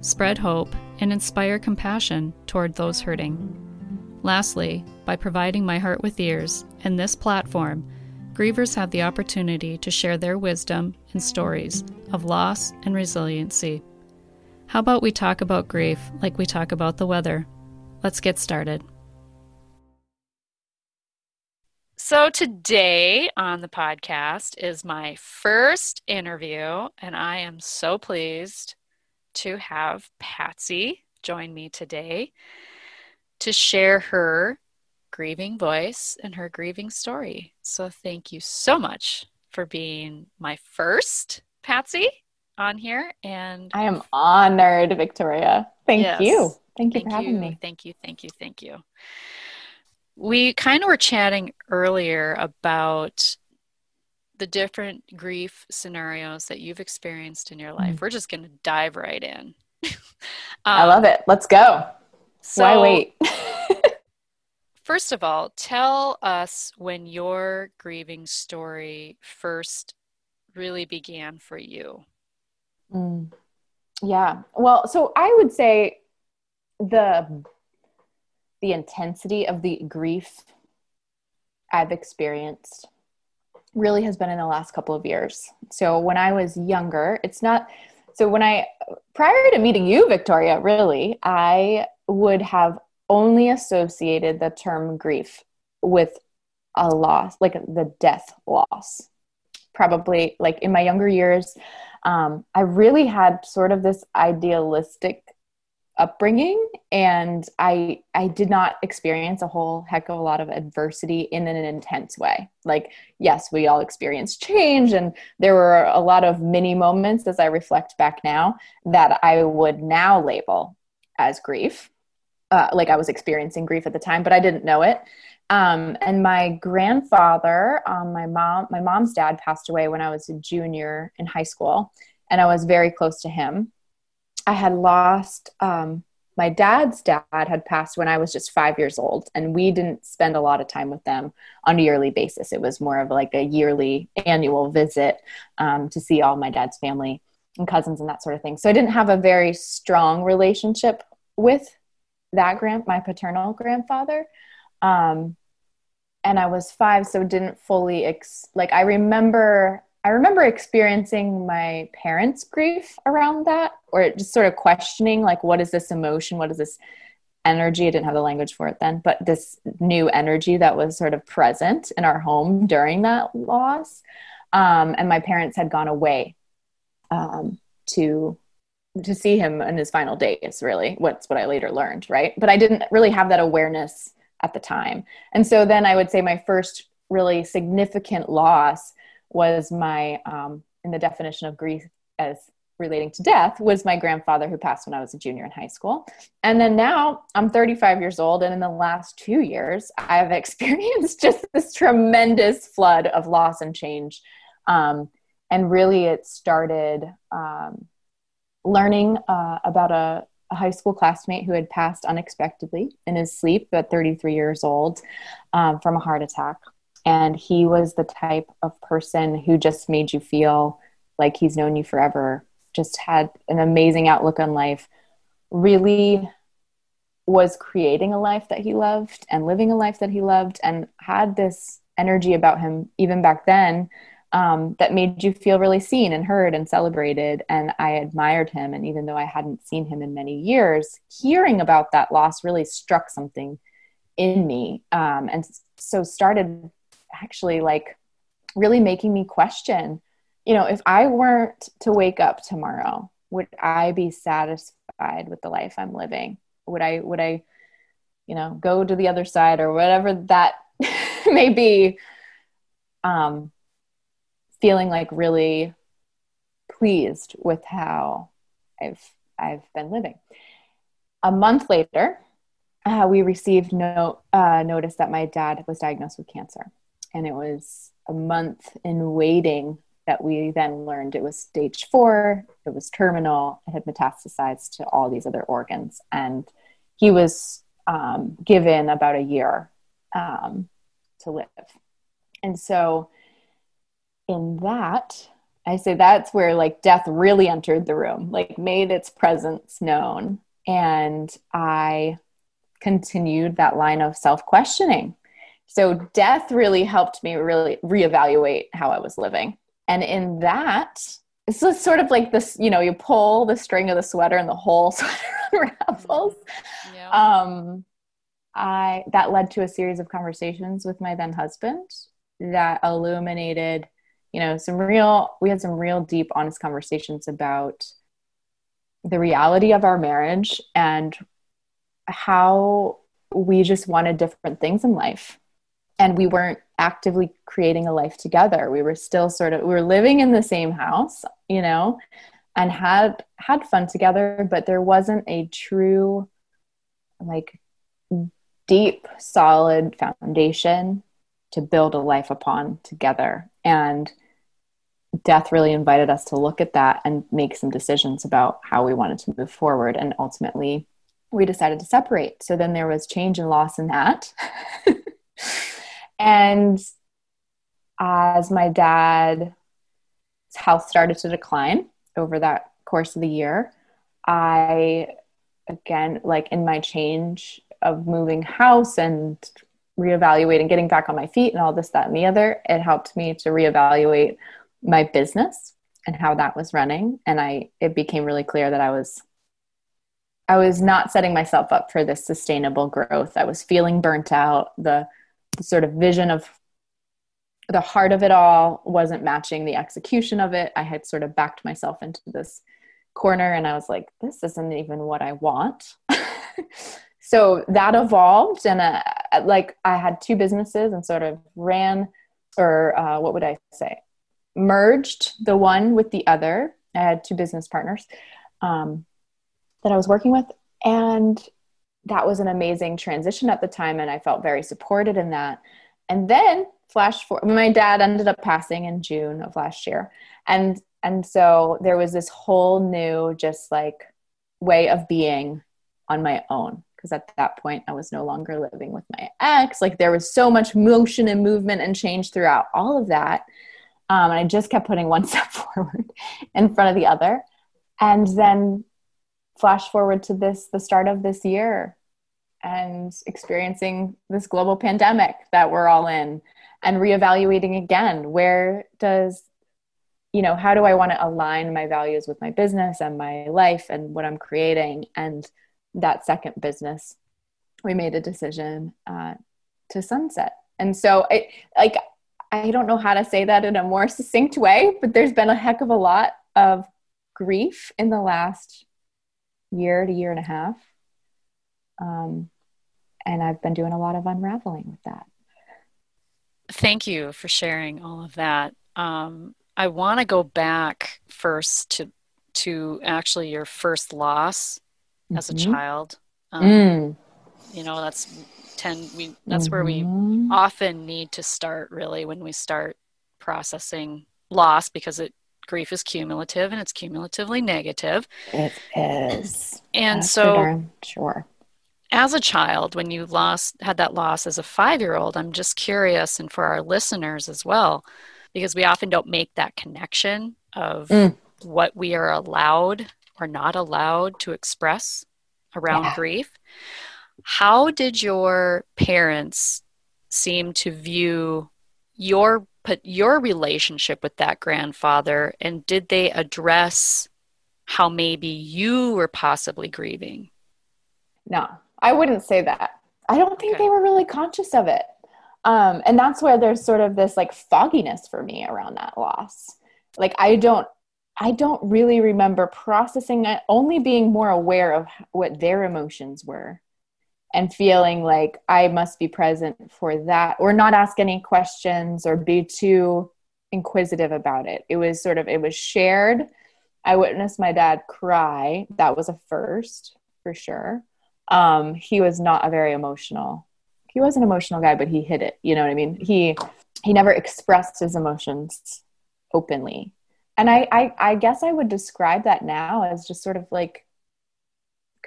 spread hope, and inspire compassion toward those hurting. Lastly, by providing my heart with ears and this platform, grievers have the opportunity to share their wisdom and stories of loss and resiliency. How about we talk about grief like we talk about the weather? Let's get started. So, today on the podcast is my first interview, and I am so pleased to have Patsy join me today to share her grieving voice and her grieving story. So, thank you so much for being my first Patsy on here. And I am honored, Victoria. Thank yes, you. Thank you thank for having you, me. Thank you. Thank you. Thank you. We kind of were chatting earlier about the different grief scenarios that you've experienced in your life. Mm. We're just going to dive right in. um, I love it. Let's go. So, Why wait? first of all, tell us when your grieving story first really began for you. Mm. Yeah. Well, so I would say the the intensity of the grief I've experienced really has been in the last couple of years. So when I was younger, it's not so when I prior to meeting you Victoria, really, I would have only associated the term grief with a loss, like the death loss. Probably like in my younger years, um, I really had sort of this idealistic upbringing and i i did not experience a whole heck of a lot of adversity in an intense way. Like yes we all experienced change and there were a lot of mini moments as i reflect back now that i would now label as grief. Uh, like i was experiencing grief at the time but i didn't know it. Um, and my grandfather um, my mom my mom's dad passed away when i was a junior in high school and i was very close to him I had lost um, my dad's dad had passed when I was just five years old, and we didn't spend a lot of time with them on a yearly basis. It was more of like a yearly annual visit um, to see all my dad's family and cousins and that sort of thing. So I didn't have a very strong relationship with that grand my paternal grandfather. Um, and I was five, so didn't fully ex- like I remember I remember experiencing my parents' grief around that, or just sort of questioning, like, what is this emotion? What is this energy? I didn't have the language for it then, but this new energy that was sort of present in our home during that loss. Um, and my parents had gone away um, to to see him in his final days. Really, what's what I later learned, right? But I didn't really have that awareness at the time, and so then I would say my first really significant loss was my um, in the definition of grief as relating to death was my grandfather who passed when I was a junior in high school. And then now I'm 35 years old, and in the last two years, I've experienced just this tremendous flood of loss and change. Um, and really, it started um, learning uh, about a, a, high school classmate who had passed unexpectedly in his sleep at 33 years old um, from a heart attack and he was the type of person who just made you feel like he's known you forever just had an amazing outlook on life really was creating a life that he loved and living a life that he loved and had this energy about him even back then um, that made you feel really seen and heard and celebrated. And i admired him. And even though i hadn't seen him in many years hearing about that loss really struck something in me um, and so started actually like really making me question you know if i weren't to wake up tomorrow would i be satisfied with the life i'm living? Would i would i you know go to the other side or whatever that may be um feeling like really pleased with how i've i've been living? A month later uh, we received no uh, notice that my dad was diagnosed with cancer, and it was a month in waiting that we then learned it was stage four, it was terminal, it had metastasized to all these other organs, and he was um, given about a year um, to live. And so, in that, I say that's where like death really entered the room, like made its presence known. And I continued that line of self questioning. So, death really helped me really reevaluate how I was living. And in that, it's just sort of like this, you know, you pull the string of the sweater and the whole sweater unravels. Mm-hmm. Yeah. Um, I that led to a series of conversations with my then husband that illuminated, you know, some real we had some real deep honest conversations about the reality of our marriage and how we just wanted different things in life and we weren't actively creating a life together. We were still sort of we were living in the same house you know and had had fun together but there wasn't a true like deep solid foundation to build a life upon together. And death really invited us to look at that and make some decisions about how we wanted to move forward. And ultimately we decided to separate. So then there was change and loss in that And as my dad's health started to decline over that course of the year, I, again, like in my change of moving house and reevaluating, getting back on my feet and all this, that, and the other, it helped me to reevaluate my business and how that was running. And I, it became really clear that I was I was not setting myself up for this sustainable growth. I was feeling burnt out. The sort of vision of the heart of it all wasn't matching the execution of it. I had sort of backed myself into this corner and I was like, this isn't even what I want. so that evolved and uh, like I had two businesses and sort of ran or uh, what would I say? Merged the one with the other. I had two business partners um, that I was working with and that was an amazing transition at the time and i felt very supported in that. And then flash forward my dad ended up passing in june of last year. And and so there was this whole new just like way of being on my own because at that point i was no longer living with my ex. Like there was so much motion and movement and change throughout all of that. Um, and i just kept putting one step forward in front of the other. And then flash forward to this the start of this year and experiencing this global pandemic that we're all in and reevaluating again where does you know how do i want to align my values with my business and my life and what i'm creating? And that second business we made a decision uh, to sunset. And so it like i don't know how to say that in a more succinct way but there's been a heck of a lot of grief in the last year to year and a half. Um, and I've been doing a lot of unraveling with that. Thank you for sharing all of that. Um, I want to go back first to to actually your first loss mm-hmm. as a mm-hmm. child. Um, mm. You know, that's ten. We that's mm-hmm. where we mm-hmm. often need to start really when we start processing loss because it grief is cumulative and it's cumulatively negative. It is. And That's so sure. As a child, when you lost had that loss as a five year old, I'm just curious and for our listeners as well, because we often don't make that connection of mm. what we are allowed or not allowed to express around yeah. grief. How did your parents seem to view your put your relationship with that grandfather and did they address how maybe you were possibly grieving? No, I wouldn't say that. I don't think okay. they were really conscious of it. Um, and that's where there's sort of this like fogginess for me around that loss. Like I don't I don't really remember processing it, only being more aware of what their emotions were and feeling like I must be present for that or not ask any questions or be too inquisitive about it. It was sort of, it was shared. I witnessed my dad cry. That was a first for sure. Um, he was not a very emotional. He was an emotional guy, but he hid it. You know what I mean? He he never expressed his emotions openly, and I I, I guess I would describe that now as just sort of like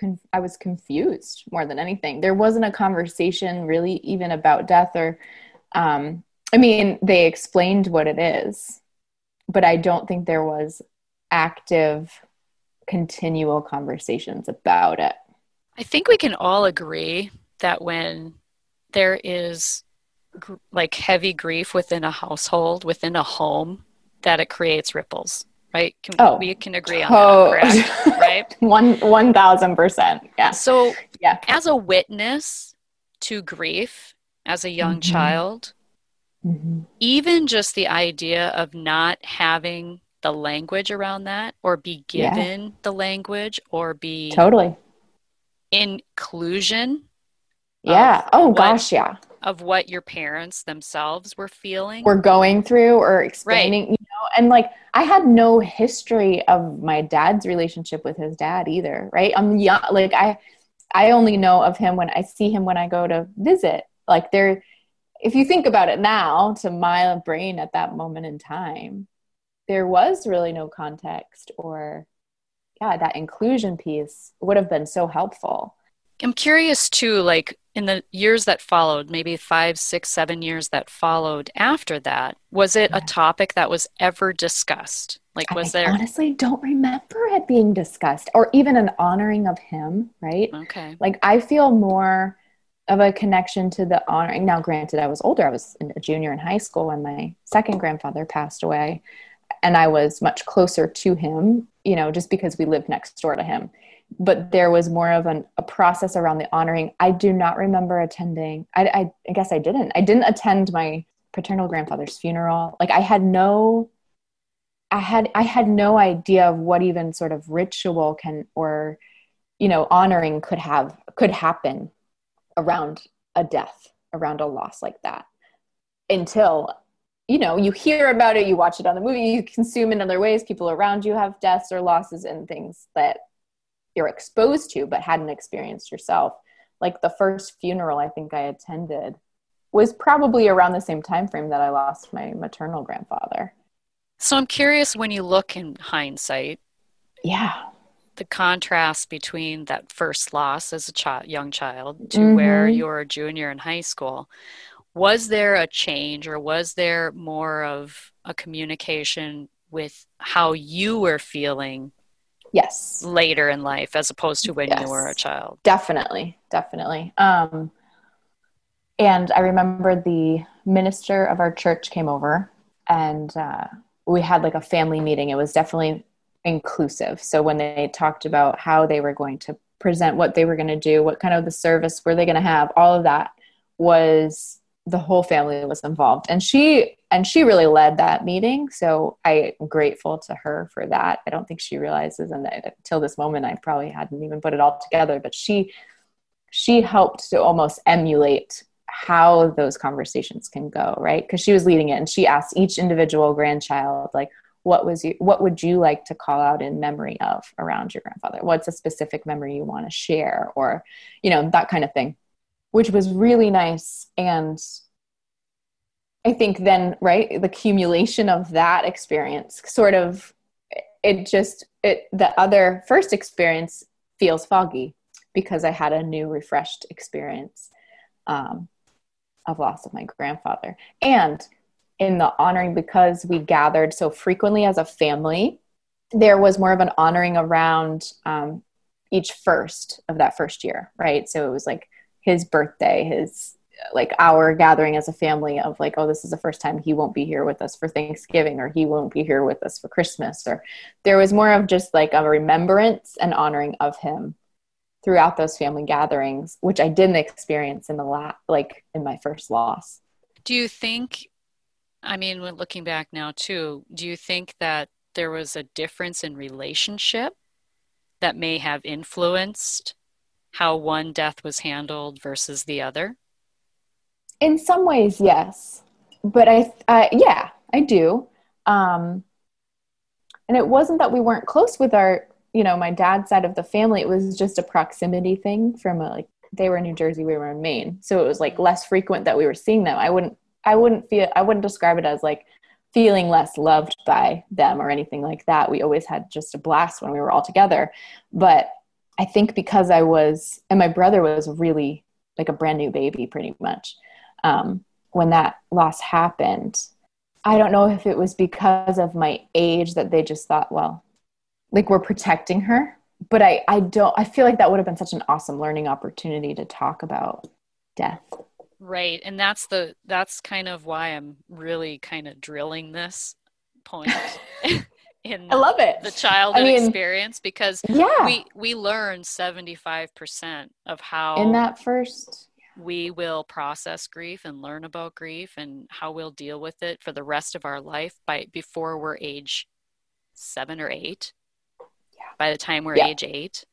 con- I was confused more than anything. There wasn't a conversation really even about death or. Um, I mean, they explained what it is, but I don't think there was active, continual conversations about it. I think we can all agree that when there is gr- like heavy grief within a household, within a home, that it creates ripples, right? Can, Oh, we can agree on that, correct? right? One one thousand percent. Yeah. So, Yeah. as a witness to grief as a young Mhm. child, Mm-hmm. even just the idea of not having the language around that or be Yeah. given the language or be Totally. inclusion Yeah. Oh what- gosh, yeah. of what your parents themselves were feeling. We're going through or explaining, know, and like I had no history of my dad's relationship with his dad either, right? I'm young like I I only know of him when I see him when I go to visit. Like there if you think about it now to my brain at that moment in time, there was really no context or yeah, that inclusion piece would have been so helpful. I'm curious too, like in the years that followed, maybe five, six, seven years that followed after that, was it a topic that was ever discussed? Like, was I there? honestly don't remember it being discussed or even an honoring of him, right? Okay. Like I feel more of a connection to the honoring. Now, granted, I was older. I was a junior in high school when my second grandfather passed away, and I was much closer to him, you know, just because we lived next door to him. But there was more of an, a process around the honoring. I do not remember attending. I, I, I guess I didn't. I didn't attend my paternal grandfather's funeral. Like I had no I had I had no idea of what even sort of ritual can or you know honoring could have could happen around a death around a loss like that until you know you hear about it you watch it on the movie you consume in other ways people around you have deaths or losses and things that you're exposed to but hadn't experienced yourself like the first funeral i think i attended was probably around the same time frame that i lost my maternal grandfather So I'm curious when you look in hindsight, yeah the contrast between that first loss as a child, young child to where Mhm. you're a junior in high school. Was there a change or was there more of a communication with how you were feeling yes. later in life as opposed to when you were a child? definitely. Definitely. Um and i remember the minister of our church came over and uh, we had like a family meeting. It was definitely inclusive. So when they talked about how they were going to present what they were going to do what kind of the service were they going to have all of that was the whole family was involved. And she and she really led that meeting. So i'm grateful to her for that. I don't think she realizes and till this moment i probably hadn't even put it all together but she she helped to almost emulate how those conversations can go right? Because she was leading it and she asked each individual grandchild like what was you what would you like to call out in memory of around your grandfather? What's a specific memory you want to share or you know that kind of thing which was really nice. And i think then right the accumulation of that experience sort of it just it the other first experience feels foggy because i had a new refreshed experience um, of loss of my grandfather. And in the honoring because we gathered so frequently as a family there was more of an honoring around um, each first of that first year right? So it was like his birthday his like our gathering as a family of like oh this is the first time he won't be here with us for thanksgiving or he won't be here with us for christmas or there was more of just like a remembrance and honoring of him throughout those family gatherings which i didn't experience in the la- like in my first loss. Do you think, I mean, when looking back now too, do you think that there was a difference in relationship that may have influenced how one death was handled versus the other? in some ways yes but i uh, yeah i do um and it wasn't that we weren't close with our you know, my dad's side of the family, it was just a proximity thing from a, like they were in New Jersey, we were in Maine. So it was like less frequent that we were seeing them. I wouldn't I wouldn't feel I wouldn't describe it as like feeling less loved by them or anything like that. We always had just a blast when we were all together. But I think because I was and my brother was really like a brand new baby pretty much. Um, when that loss happened, I don't know if it was because of my age that they just thought, well, like we're protecting her. But I, I don't, I feel like that would have been such an awesome learning opportunity to talk about death. Right. And that's the, that's kind of why I'm really kind of drilling this point. in I love it. The childhood I mean, experience because yeah. we we learn 75% of how in that first we will process grief and learn about grief and how we'll deal with it for the rest of our life by before we're age seven or eight. Yeah. By the time we're yeah. age eight.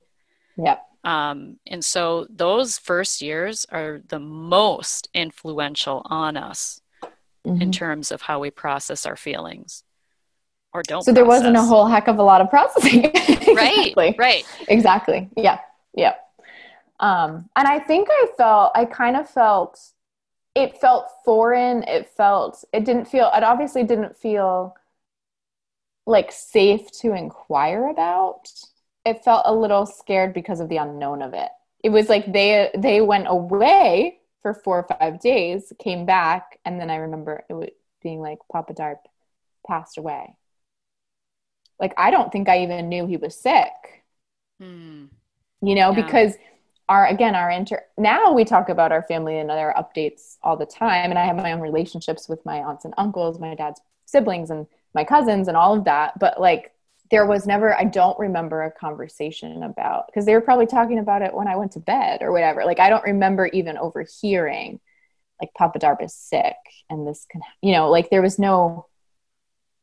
Yep. Um, and so those first years are the most influential on us mm-hmm. in terms of how we process our feelings or don't. So there wasn't a whole heck of a lot of processing. exactly. Right. Right. Exactly. Yeah. Yeah. Um, and I think I felt, I kind of felt, it felt foreign. It felt, it didn't feel, it obviously didn't feel like safe to inquire about. It felt a little scared because of the unknown of it. It was like they, they went away for four or five days, came back, and then I remember it was being like Papa Darp passed away. Like I don't think I even knew he was sick. Hmm. You know, yeah. because our again our inter now we talk about our family and other updates all the time and i have my own relationships with my aunts and uncles my dad's siblings and my cousins and all of that but like there was never i don't remember a conversation about because they were probably talking about it when i went to bed or whatever like i don't remember even overhearing like papa darp is sick and this can you know like there was no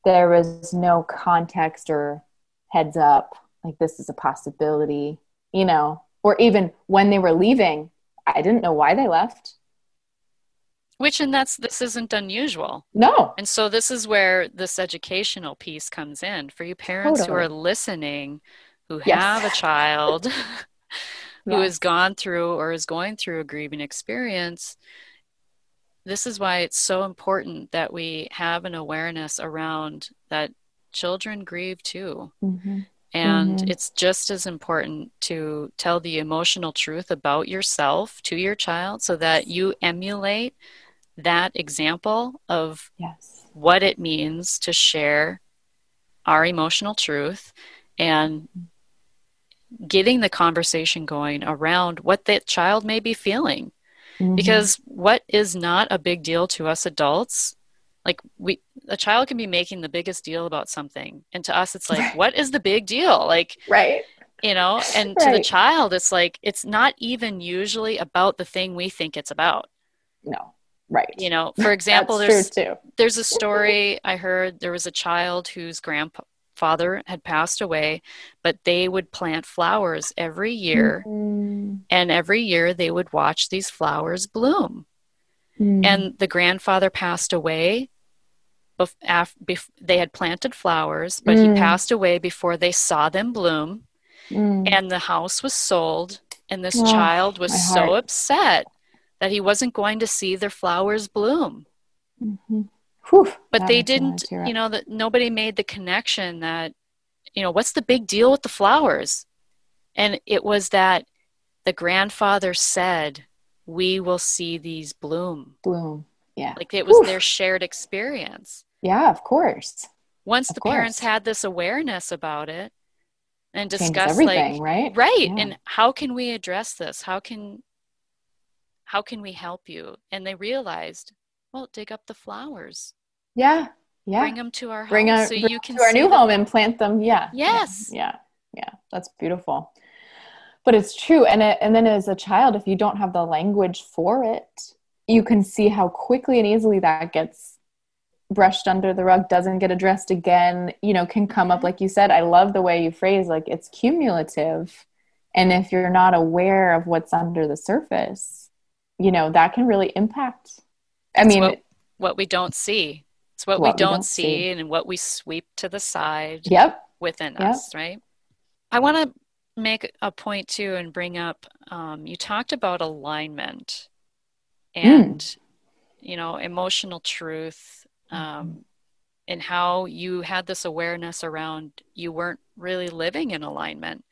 there was no context or heads up like this is a possibility you know or even when they were leaving i didn't know why they left. Which and that's this isn't unusual. No. And so this is where this educational piece comes in. For you parents totally. who are listening who yes. have a child who has gone through or is going through a grieving experience this is why it's so important that we have an awareness around that children grieve too mm-hmm. And mm-hmm. it's just as important to tell the emotional truth about yourself to your child so that you emulate that example of yes. what it means to share our emotional truth and getting the conversation going around what that child may be feeling. Mm-hmm. Because what is not a big deal to us adults like we a child can be making the biggest deal about something and to us it's like what is the big deal? Like right. you know and right. to the child it's like it's not even usually about the thing we think it's about. No. Right. You know for example there's there's a story i heard. There was a child whose grandfather had passed away but they would plant flowers every year mm-hmm. and every year they would watch these flowers bloom mm-hmm. and the grandfather passed away bef- af- bef- they had planted flowers, but mm. he passed away before they saw them bloom. Mm. And the house was sold, and this oh, child was so upset that he wasn't going to see their flowers bloom. Whew, but they didn't, you know, that nobody made the connection that, you know, what's the big deal with the flowers? And it was that the grandfather said, We will see these bloom. Bloom. Yeah. Like it was their shared experience. Yeah, of course. Once of the course. parents had this awareness about it and discussed like right? Right. Yeah. And how can we address this? How can how can we help you? And they realized, well, dig up the flowers. Yeah. Yeah. Bring them to our home bring so you can to our new them. home and plant them. Yeah. Yes. Yeah. yeah. Yeah. That's beautiful. But it's true. And it, and then as a child, if you don't have the language for it, you can see how quickly and easily that gets brushed under the rug doesn't get addressed again you know can come up mm-hmm. like you said i love the way you phrase like it's cumulative and if you're not aware of what's under the surface you know that can really impact i mean what, what, we don't see it's what, what we, don't we, don't see, see, and what we sweep to the side yep within yep. us right I want to make a point too and bring up um, you talked about alignment and mm. you know emotional truth um, and how you had this awareness around you weren't really living in alignment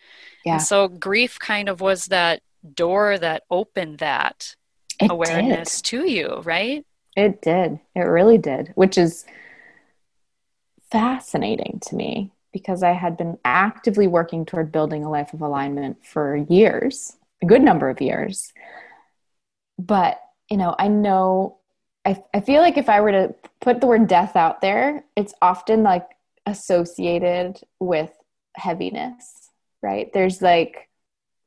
yeah. and so grief kind of was that door that opened that it awareness did. to you right it did it really did which is fascinating to me because I had been actively working toward building a life of alignment for years, a good number of years. But, you know, I know, I, I feel like if I were to put the word death out there, it's often like associated with heaviness, right? There's like,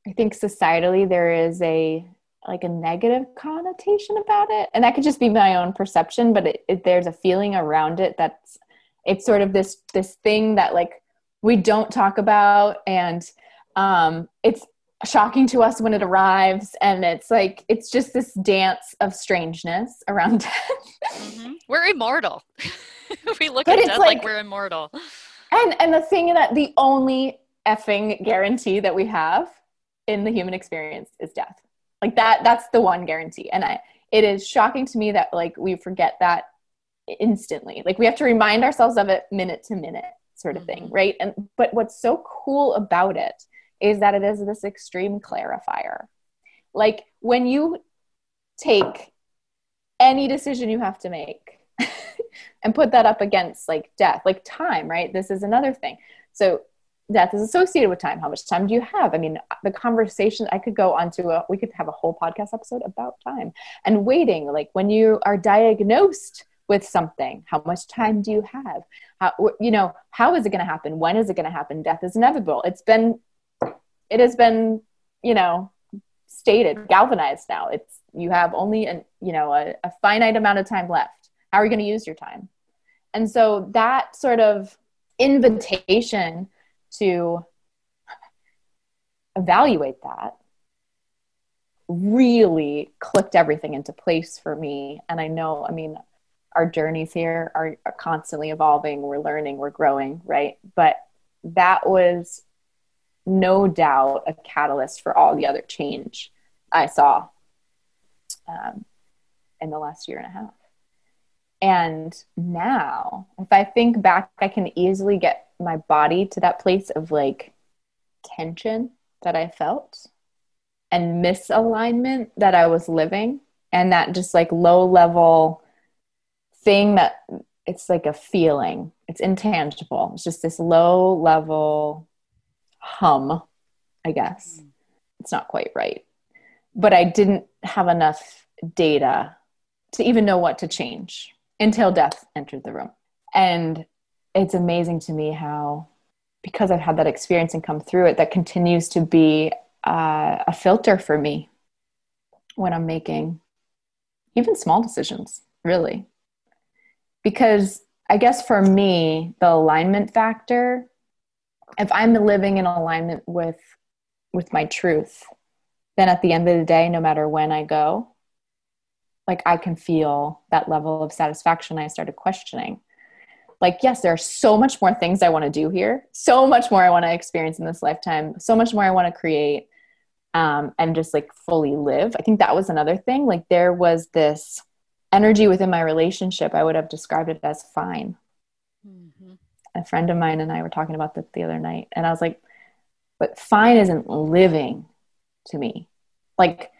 I think societally there is a like a negative connotation about it. And that could just be my own perception but it, it, there's a feeling around it that's it's sort of this this thing that like we don't talk about. And um, it's shocking to us when it arrives. And it's like it's just this dance of strangeness around death. Mm-hmm. we're immortal. We look but at death like, like we're immortal. And and the thing that the only effing guarantee that we have in the human experience is death like that that's the one guarantee and i it is shocking to me that like we forget that instantly. Like we have to remind ourselves of it minute to minute sort of thing, mm-hmm. right? And but what's so cool about it is that it is this extreme clarifier. Like when you take any decision you have to make and put that up against like death, like time, right? This is another thing. So death is associated with time. How much time do you have? I mean, the conversation I could go onto a we could have a whole podcast episode about time. And waiting. Like when you are diagnosed with something how much time do you have? How you know how is it going to happen? When is it going to happen? Death is inevitable. It's been it has been you know stated galvanized now. It's you have only an you know a, a finite amount of time left. How are you going to use your time? And so that sort of invitation to evaluate that really clicked everything into place for me. And i know i mean our journeys here are, are constantly evolving. We're learning we're growing right? But that was no doubt a catalyst for all the other change i saw um, in the last year and a half and now if i think back i can easily get my body to that place of like tension that i felt and misalignment that i was living and that just like low level thing that it's like a feeling. It's intangible. It's just this low level hum, I guess. Mm. It's not quite right. But I didn't have enough data to even know what to change until death entered the room. And it's amazing to me how, because I've had that experience and come through it, that continues to be uh, a filter for me when I'm making even small decisions, really because I guess for me, the alignment factor, if I'm living in alignment with with my truth, then at the end of the day, no matter when I go, like I can feel that level of satisfaction. I started questioning. Like, yes, there are so much more things I want to do here, so much more I want to experience in this lifetime, so much more I want to create um, and just like fully live. I think that was another thing. Like, there was this energy within my relationship, I would have described it as fine. Mm-hmm. A friend of mine and I were talking about this the other night, and I was like, but fine isn't living to me. Like,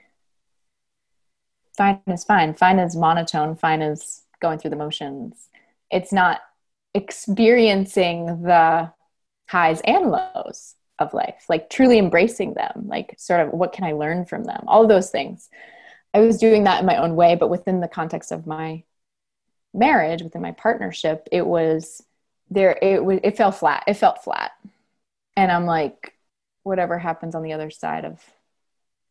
fine is fine. Fine is monotone. Fine is going through the motions. It's not experiencing the highs and lows of life, like truly embracing them, like sort of what can I learn from them, all those things. I was doing that in my own way, but within the context of my marriage, within my partnership, it was there. It was it fell flat. It felt flat, and I'm like, whatever happens on the other side of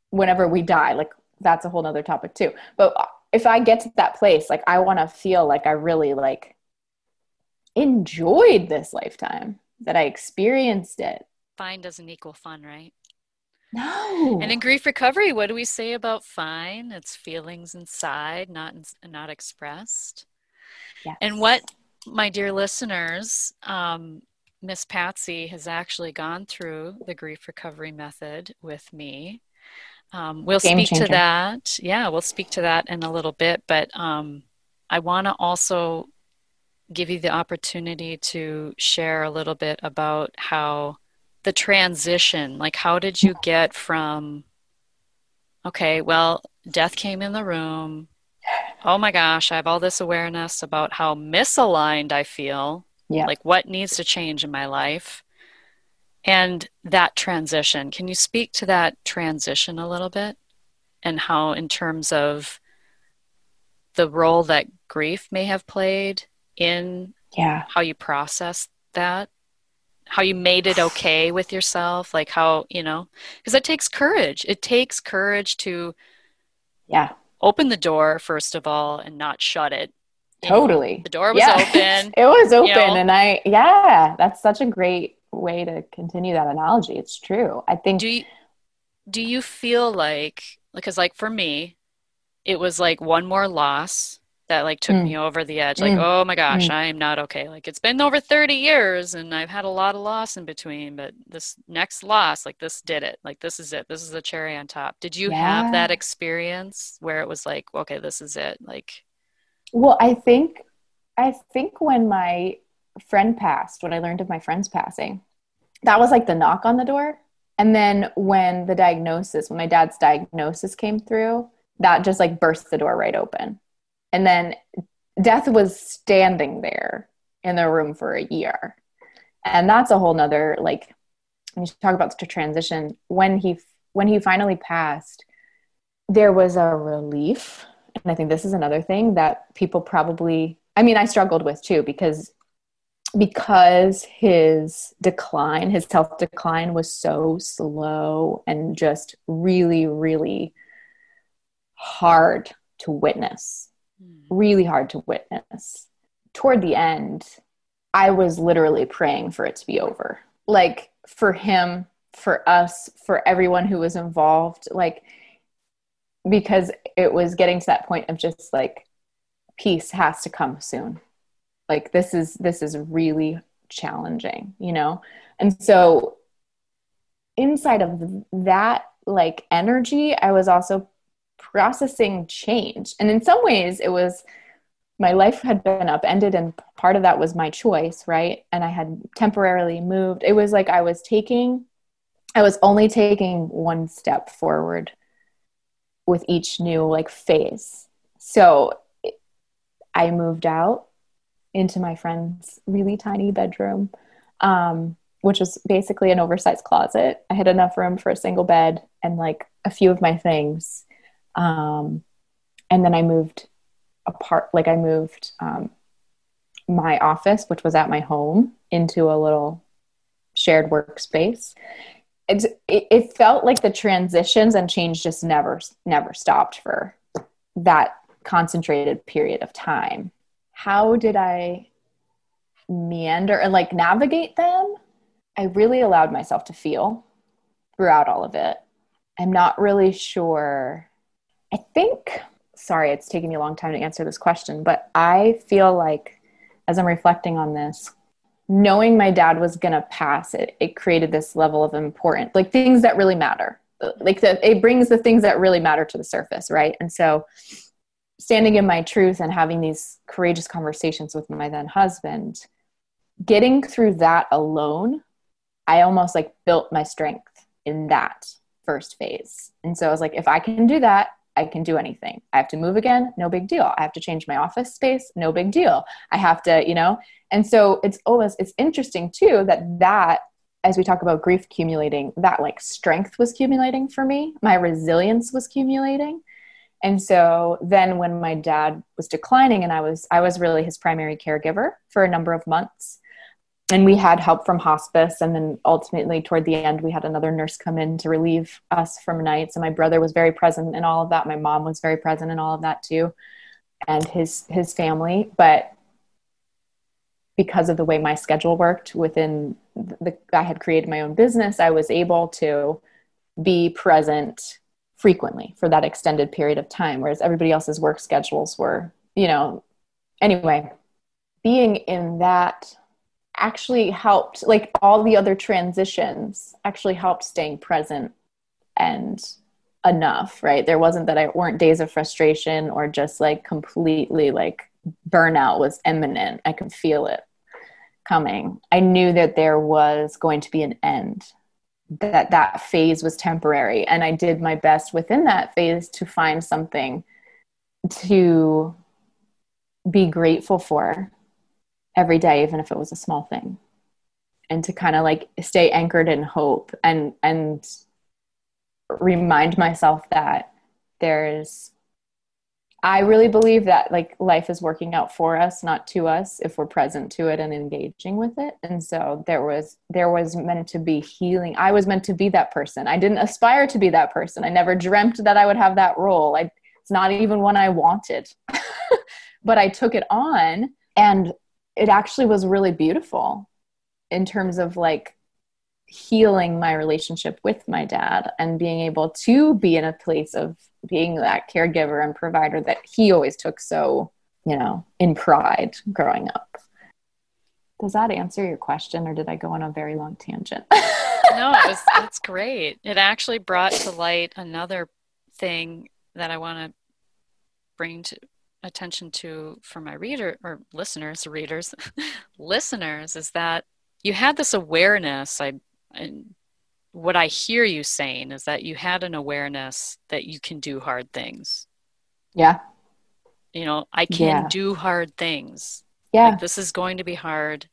whenever we die, like that's a whole nother topic too. But if I get to that place, like I want to feel like I really like enjoyed this lifetime that I experienced it. Fine doesn't equal fun, right? No. And in grief recovery, what do we say about fine? It's feelings inside, not not expressed. Yes. And what, my dear listeners, um, Miss Patsy has actually gone through the grief recovery method with me. Um, we'll Game speak changer. to that. Yeah, we'll speak to that in a little bit. But um, I want to also give you the opportunity to share a little bit about how the transition, like, how did you get from, okay, well, death came in the room. Oh my gosh, I have all this awareness about how misaligned I feel yeah. like what needs to change in my life and that transition can you speak to that transition a little bit and how in terms of the role that grief may have played in yeah how you process that how you made it okay with yourself like how you know because it takes courage it takes courage to yeah open the door first of all and not shut it Totally. The door was yeah. open. it was open. You know? And I, yeah, that's such a great way to continue that analogy. It's true. I think. Do you, do you feel like, because like for me, it was like one more loss that like took mm. me over the edge. Like, mm. oh my gosh, mm. I'm not okay. Like it's been over 30 years and I've had a lot of loss in between, but this next loss, like this did it. Like this is it. This is the cherry on top. Did you yeah. have that experience where it was like, okay, this is it? Like well, I think I think when my friend passed, when I learned of my friend's passing, that was like the knock on the door. And then when the diagnosis, when my dad's diagnosis came through, that just like burst the door right open. And then death was standing there in the room for a year. And that's a whole nother like when you talk about the transition, when he when he finally passed, there was a relief and I think this is another thing that people probably I mean I struggled with too because because his decline, his health decline was so slow and just really, really hard to witness. Mm. Really hard to witness. Toward the end, I was literally praying for it to be over. Like for him, for us, for everyone who was involved. Like because it was getting to that point of just like peace has to come soon like this is this is really challenging you know? And so inside of that like energy i was also processing change. And in some ways it was my life had been upended and part of that was my choice right? And i had temporarily moved. It was like i was taking i was only taking one step forward with each new like phase. So I moved out into my friend's really tiny bedroom, um, which was basically an oversized closet. I had enough room for a single bed and like a few of my things. Um, and then I moved apart, like I moved um, my office, which was at my home, into a little shared workspace it, it felt like the transitions and change just never never stopped for that concentrated period of time how did i meander and like navigate them? I really allowed myself to feel throughout all of it. I'm not really sure. I think sorry it's taking me a long time to answer this question but i feel like as i'm reflecting on this knowing my dad was going to pass it it created this level of important like things that really matter. Like the, it brings the things that really matter to the surface right? And so standing in my truth and having these courageous conversations with my then husband getting through that alone i almost like built my strength in that first phase and so i was like if i can do that I can do anything. I have to move again, no big deal. I have to change my office space, no big deal. I have to, you know, and so it's always it's interesting too that that as we talk about grief accumulating, that like strength was accumulating for me, my resilience was accumulating. And so then when my dad was declining and I was I was really his primary caregiver for a number of months. And we had help from hospice. And then ultimately toward the end we had another nurse come in to relieve us from nights. And my brother was very present in all of that. My mom was very present in all of that too. And his his family. But because of the way my schedule worked within the I had created my own business I was able to be present frequently for that extended period of time whereas everybody else's work schedules were you know anyway being in that actually helped like all the other transitions actually helped staying present and enough right? There wasn't that i weren't days of frustration or just like completely like burnout was imminent. I could feel it coming. I knew that there was going to be an end that that phase was temporary. And i did my best within that phase to find something to be grateful for every day even if it was a small thing and to kind of like stay anchored in hope and and remind myself that there's I really believe that like life is working out for us, not to us, if we're present to it and engaging with it. And so there was there was meant to be healing. I was meant to be that person. I didn't aspire to be that person. I never dreamt that I would have that role. I, it's not even one I wanted. but I took it on and it actually was really beautiful in terms of like healing my relationship with my dad and being able to be in a place of being that caregiver and provider that he always took so, you know, in pride growing up. Does that answer your question or did I go on a very long tangent? no, that's great. It actually brought to light another thing that I want to bring to attention to for my reader or listeners, readers, listeners is that you had this awareness. I and what I hear you saying is that you had an awareness that you can do hard things. Yeah. You know, I can yeah. do hard things. Yeah. Like, this is going to be hard.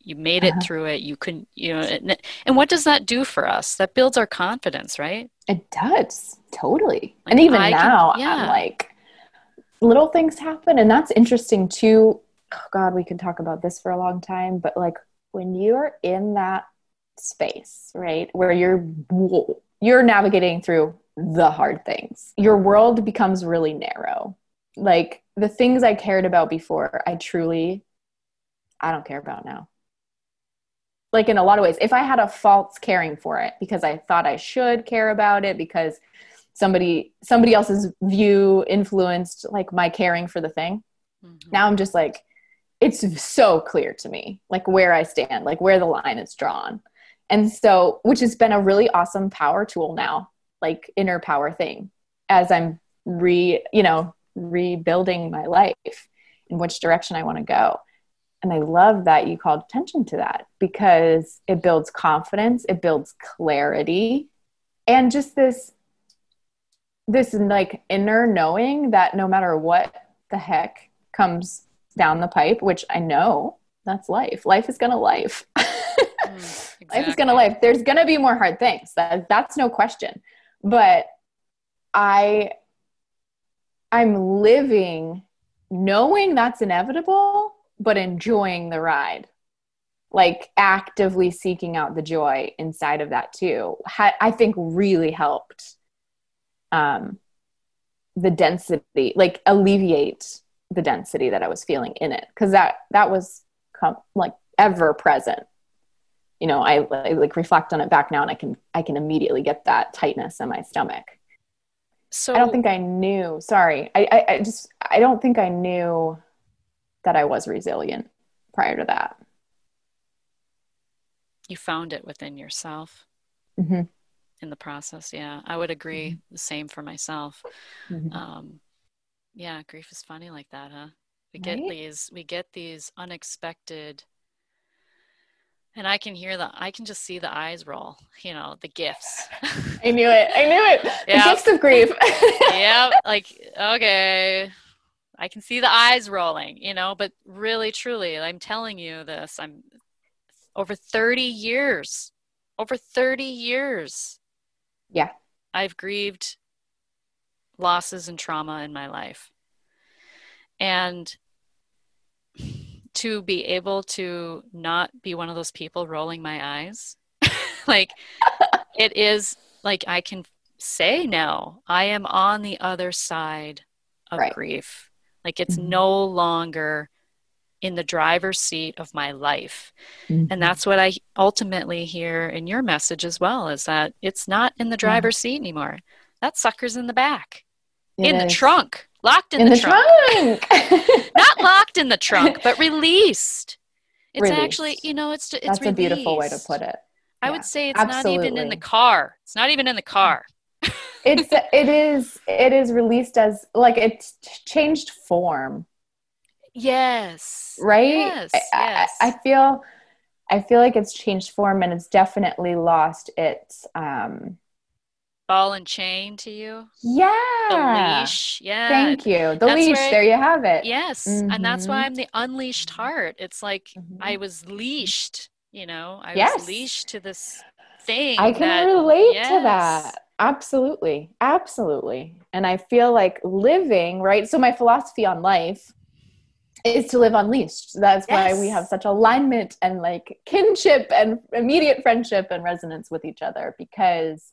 You made it uh-huh. through it. You couldn't, you know, and, and, what does that do for us? That builds our confidence, right? It does. Totally. Like, and even I now, can, yeah. I'm like, little things happen and that's interesting too oh god we could talk about this for a long time but like when you're in that space right? Where you're you're navigating through the hard things. Your world becomes really narrow. Like the things i cared about before i truly i don't care about now. Like in a lot of ways. If i had a false caring for it because i thought i should care about it because somebody somebody else's view influenced like my caring for the thing mm-hmm. now i'm just like it's so clear to me like where i stand like where the line is drawn and so which has been a really awesome power tool now like inner power thing as i'm re you know rebuilding my life in which direction i want to go and i love that you called attention to that because it builds confidence it builds clarity and just this this like inner knowing that no matter what the heck comes down the pipe, which I know that's life. Life is gonna life. mm, exactly. Life is gonna life. There's gonna be more hard things. That that's no question. But I I'm living knowing that's inevitable, but enjoying the ride. Like actively seeking out the joy inside of that too. I think really helped um, the density, like alleviate the density that I was feeling in it, because that that was com- like ever present. You know, I, I like reflect on it back now, and I can I can immediately get that tightness in my stomach. So I don't think I knew. Sorry, I, I, I just I don't think I knew that I was resilient prior to that. You found it within yourself. Mm-hmm in the process. Yeah, I would agree. Mm-hmm. The same for myself. Mm-hmm. Um, yeah, grief is funny like that, huh? We right? get these, we get these unexpected, and I can hear the, I can just see the eyes roll. You know, the gifts. I knew it. I knew it. The gifts of grief. yeah, like okay. I can see the eyes rolling, you know, but really, truly, I'm telling you this. I'm over 30 years, over 30 years yeah. I've grieved losses and trauma in my life. And to be able to not be one of those people rolling my eyes, like it is like I can say now, I am on the other side of right. grief. Like it's mm-hmm. no longer in the driver's seat of my life. Mm-hmm. And that's what I ultimately hear in your message as well is that it's not in the driver's yeah. seat anymore. That sucker's in the back, it in is. the trunk, locked in, in the, the, trunk. trunk. not locked in the trunk, but released. It's Released. actually, you know, it's it's That's a beautiful way to put it. I Yeah, would say it's not even in the car. It's not even in the car. It's it is it is released as like it's changed form, Yes. right? Yes. I, I- yes. I, feel I feel like it's changed form and it's definitely lost its um Ball and chain to you. yeah. The leash. Yeah. Thank you. The That's leash. right. There you have it. Yes. And that's why Mhm. I'm the unleashed heart. It's like Mhm. I was leashed, you know, I Yes. was leashed to this thing. I can that, relate to that. Absolutely. Absolutely. And I feel like living, right? So my philosophy on life is to live unleashed. That's why we have such alignment and like kinship and immediate friendship and resonance with each other because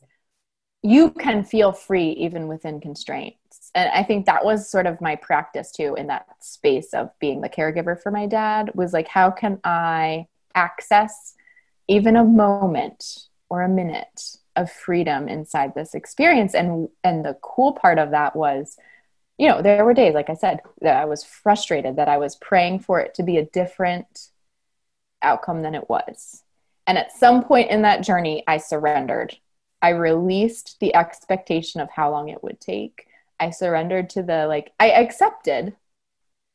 you can feel free even within constraints. And I think that was sort of my practice too in that space of being the caregiver for my dad was like how can I access even a moment or a minute of freedom inside this experience? And and the cool part of that was you know there were days like i said that i was frustrated that i was praying for it to be a different outcome than it was. And at some point in that journey i surrendered i released the expectation of how long it would take. I surrendered to the like i accepted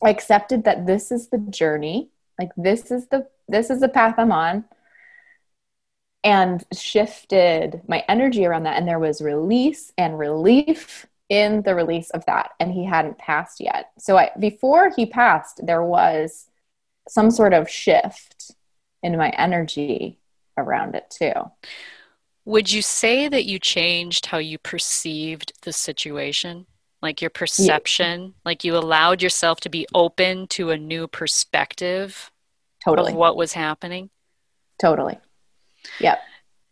i accepted that this is the journey like this is the this is the path i'm on and shifted my energy around that and there was release and relief in the release of that and he hadn't passed yet. So I, before he passed there was some sort of shift in my energy around it too Would you say that you changed how you perceived the situation? Like your perception? Like you allowed yourself to be open to a new perspective totally of what was happening? totally yep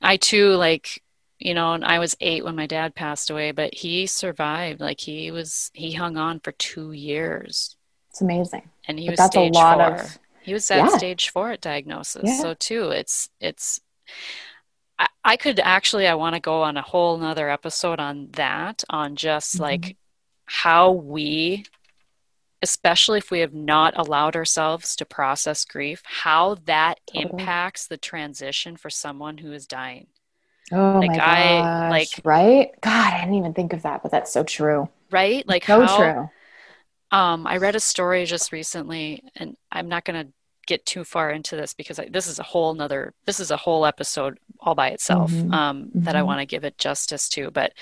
I too, like, you know, and I was eight when my dad passed away, but he survived. Like he was, he hung on for two years it's amazing and he But was that's a stage lot four. of He was at Yeah. stage four at diagnosis. Yeah. So too, it's it's. I, I could actually. I want to go on a whole nother episode on that. On just Mhm. like how we, especially if we have not allowed ourselves to process grief, how that Totally. impacts the transition for someone who is dying. oh Like, my I- gosh like- right god i didn't even think of that but that's so true Right? Like so how true Um, I read a story just recently, and I'm not going to get too far into this because I, this is a whole nother, this is a whole episode all by itself Mhm. um, that I Mhm. want to give it justice to. But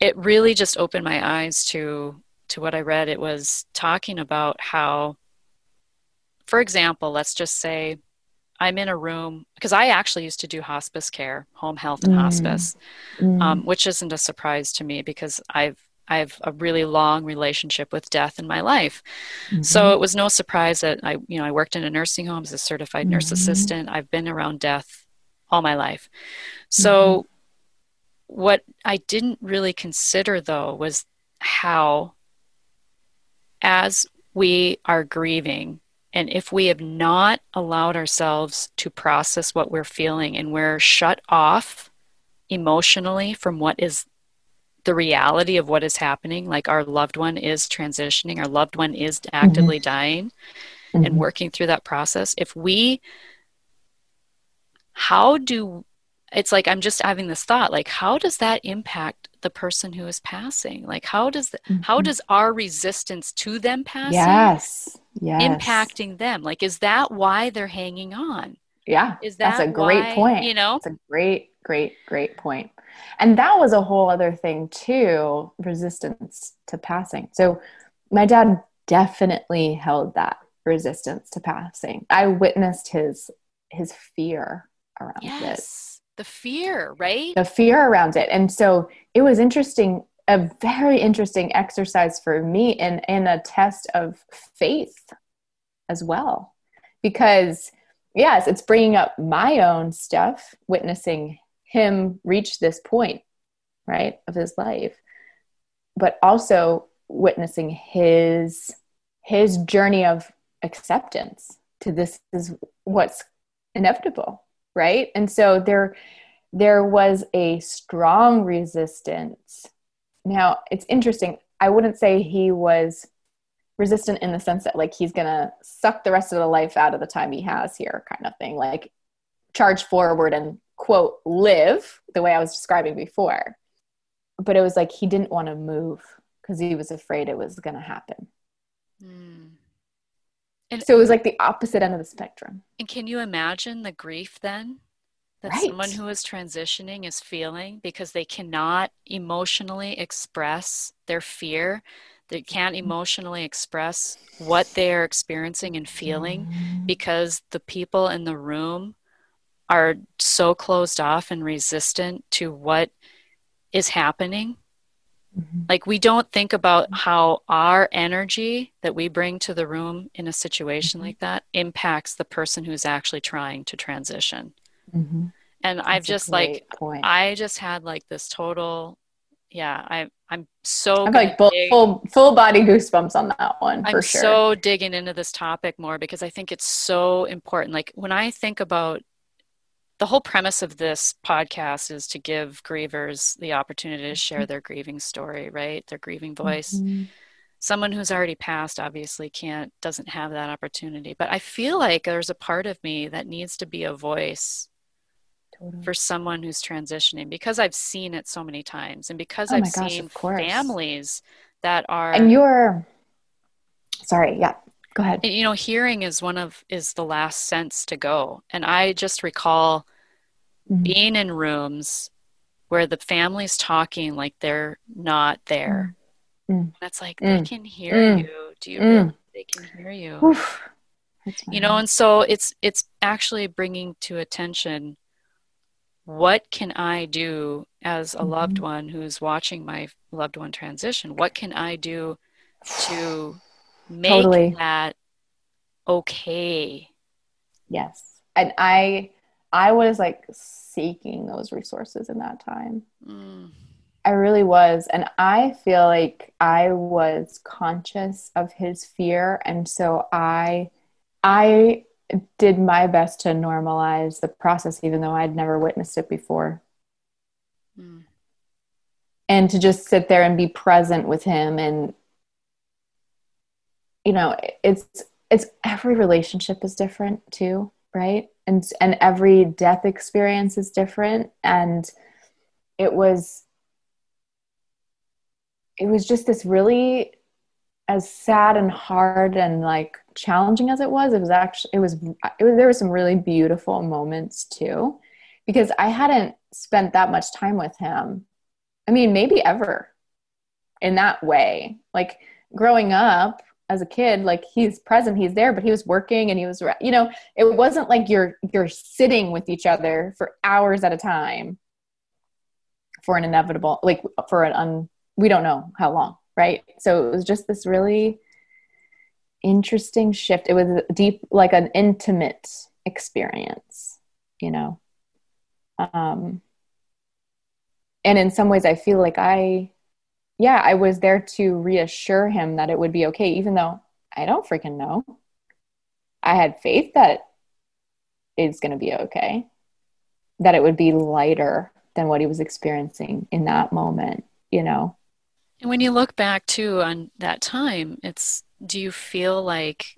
it really just opened my eyes to to what I read. It was talking about how, for example, let's just say I'm in a room because I actually used to do hospice care, home health and Mm. hospice Mm. um, which isn't a surprise to me because I've I have a really long relationship with death in my life. So Mhm. it was no surprise that I, you know, I worked in a nursing home as a certified nurse Mhm. assistant. I've been around death all my life. So what I didn't really consider though was how as we are grieving and if we have not allowed ourselves to process what we're feeling and we're shut off emotionally from what is the reality of what is happening, like our loved one is transitioning, our loved one is actively dying, and Mhm. working through that process. If we, how do, it's like I'm just having this thought, like, how does that impact the person who is passing? Like, how does, the, how Mhm. does our resistance to them passing yes yes impacting them? Like, is that why they're hanging on? yeah Is that that's a great why, point You know, it's a great, great, great point. And that was a whole other thing too, resistance to passing. So my dad definitely held that resistance to passing. I witnessed his his fear around it. yes, the fear, right? The fear around it. And so it was interesting, a very interesting exercise for me and, and a test of faith as well. Because yes, it's bringing up my own stuff, witnessing him reach this point, right, of his life, but also witnessing his his journey of acceptance to this is what's inevitable, right? And so there there was a strong resistance. Now, it's interesting. I wouldn't say he was resistant in the sense that like he's gonna suck the rest of the life out of the time he has here kind of thing like charge forward and quote live the way i was describing before but it was like he didn't want to move because he was afraid it was gonna happen mm. and, so it was like the opposite end of the spectrum and can you imagine the grief then that right. someone who is transitioning is feeling because they cannot emotionally express their fear they can't mm-hmm. emotionally express what they're experiencing and feeling mm-hmm. because the people in the room are so closed off and resistant to what is happening. Mm-hmm. Like, we don't think about how our energy that we bring to the room in a situation mm-hmm. like that impacts the person who's actually trying to transition. Mm-hmm. And That's I've just like, point. I just had like this total yeah, I I'm so I'm like full, full full body goosebumps on that one I'm sure. so digging into this topic more because I think it's so important. Like when I think about the whole premise of this podcast is to give grievers the opportunity to share mm-hmm. their grieving story, right? Their grieving voice. Mm-hmm. Someone who's already passed obviously can't doesn't have that opportunity, but I feel like there's a part of me that needs to be a voice totally. for someone who's transitioning because I've seen it so many times and because oh I've gosh, seen families that are and you're sorry, yeah. Go ahead. You know, hearing is one of is the last sense to go. And I just recall mm-hmm. being in rooms where the family's talking like they're not there. Mm. That's like mm. they can hear mm. you. Do you mm. really they can hear you? You know, and so it's it's actually bringing to attention what can I do as a loved mm-hmm. one who's watching my loved one transition? What can I do to make totally. that okay? Yes. And I I was like seeking those resources in that time. Mm. I really was. And I feel like I was conscious of his fear. And so I I did my best to normalize the process, even though I'd never witnessed it before. Mm. And to just sit there and be present with him. And, you know, it's, it's every relationship is different too, right? And, and every death experience is different. And it was, it was just this really as sad and hard and like challenging as it was it was actually it was, it was there were some really beautiful moments too because i hadn't spent that much time with him i mean maybe ever in that way like growing up as a kid like he's present he's there but he was working and he was you know it wasn't like you're you're sitting with each other for hours at a time for an inevitable like for an un we don't know how long right? So it was just this really interesting shift. It was deep like an intimate experience you know? Um and in some ways i feel like i yeah i was there to reassure him that it would be okay even though i don't freaking know i had faith that it's going to be okay that it would be lighter than what he was experiencing in that moment you know and when you look back too on that time, it's do you feel like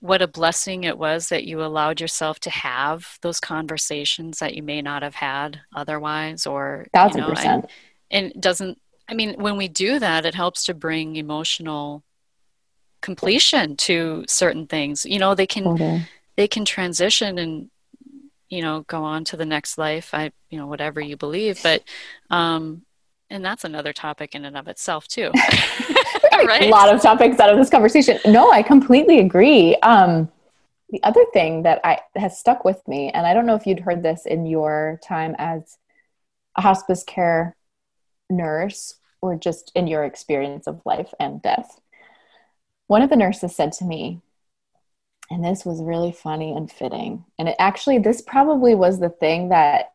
what a blessing it was that you allowed yourself to have those conversations that you may not have had otherwise or thousand you know, percent. and doesn't I mean when we do that it helps to bring emotional completion to certain things. You know, they can okay. they can transition and you know go on to the next life. I you know whatever you believe, but um and that's another topic in and of itself too right? a lot of topics out of this conversation no i completely agree um, the other thing that i has stuck with me and i don't know if you'd heard this in your time as a hospice care nurse or just in your experience of life and death one of the nurses said to me and this was really funny and fitting and it actually this probably was the thing that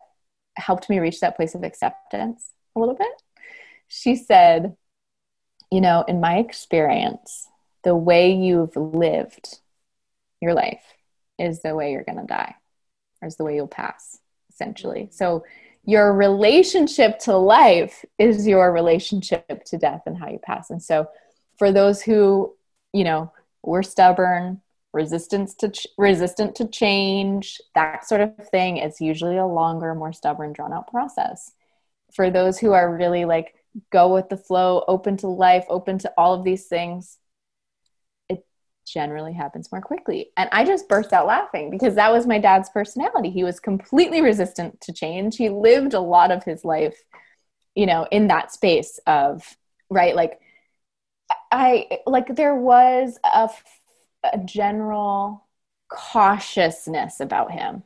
helped me reach that place of acceptance a little bit. She said, You know, in my experience, the way you've lived your life is the way you're going to die, or is the way you'll pass, essentially. So, your relationship to life is your relationship to death and how you pass. And so, for those who you know, we're stubborn, resistance to ch- resistant to change, that sort of thing. It's usually a longer, more stubborn, drawn out process. For those who are really like go with the flow, open to life, open to all of these things, generally happens more quickly. And I just burst out laughing because that was my dad's personality. He was completely resistant to change. He lived a lot of his life, you know, in that space of, right, like I like there was a, a general cautiousness about him.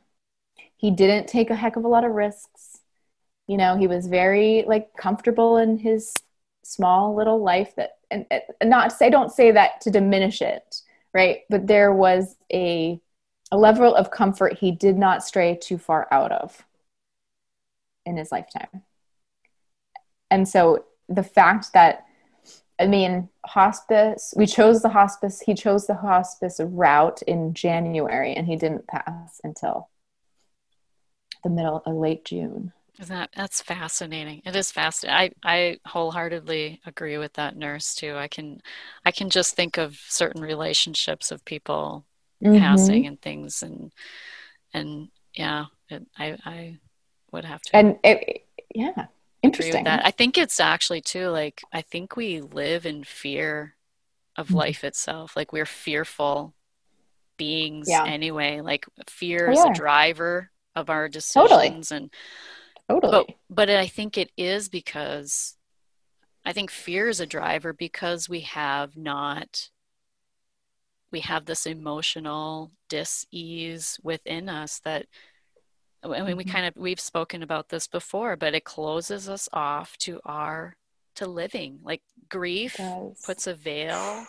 He didn't take a heck of a lot of risks. You know, he was very like comfortable in his small little life that and, and not say don't say that to diminish it, right? But there was a a level of comfort he did not stray too far out of in his lifetime. And so the fact that I mean, hospice, we chose the hospice, he chose the hospice route in January and he didn't pass until the middle of late June. That that's fascinating. It is fascinating. I, I wholeheartedly agree with that nurse too. I can I can just think of certain relationships of people mm-hmm. passing and things and and yeah, it, I I would have to And it, yeah, Interesting. That. I think it's actually too like I think we live in fear of mm-hmm. life itself. Like we're fearful beings yeah. anyway. Like fear oh, is a driver of our decisions totally. and totally. But but I think it is because I think fear is a driver because we have not we have this emotional dis-ease within us that I mean, we mm-hmm. kind of we've spoken about this before, but it closes us off to our to living. Like grief puts a veil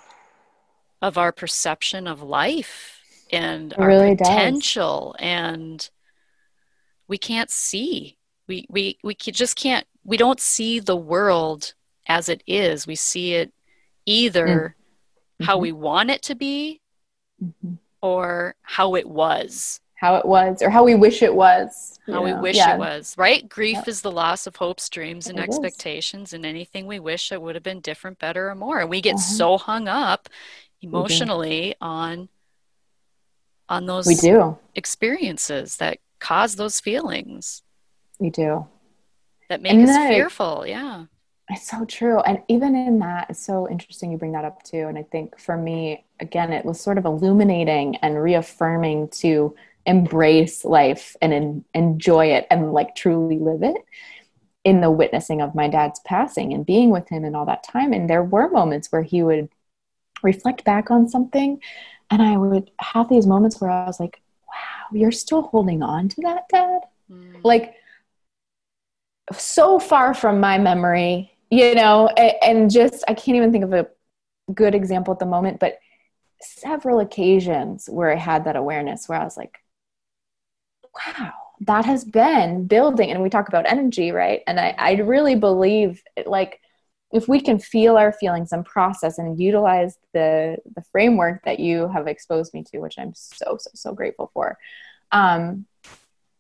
of our perception of life and it our really potential, does. and we can't see. We we we just can't. We don't see the world as it is. We see it either mm-hmm. how we want it to be mm-hmm. or how it was how it was or how we wish it was. How we wish yeah. it was, right? Grief yep. is the loss of hopes, dreams, and it expectations, is. and anything we wish it would have been different, better, or more. And we get uh-huh. so hung up emotionally on on those we do experiences that cause those feelings. We do. That make and us fearful. Yeah. It's so true. And even in that, it's so interesting you bring that up too. And I think for me, again, it was sort of illuminating and reaffirming to embrace life and en- enjoy it and like truly live it in the witnessing of my dad's passing and being with him and all that time and there were moments where he would reflect back on something and i would have these moments where i was like wow you're still holding on to that dad mm. like so far from my memory you know and just i can't even think of a good example at the moment but several occasions where i had that awareness where i was like wow, that has been building. And we talk about energy, right? And I, I really believe it, like if we can feel our feelings and process and utilize the the framework that you have exposed me to, which I'm so so so grateful for, um,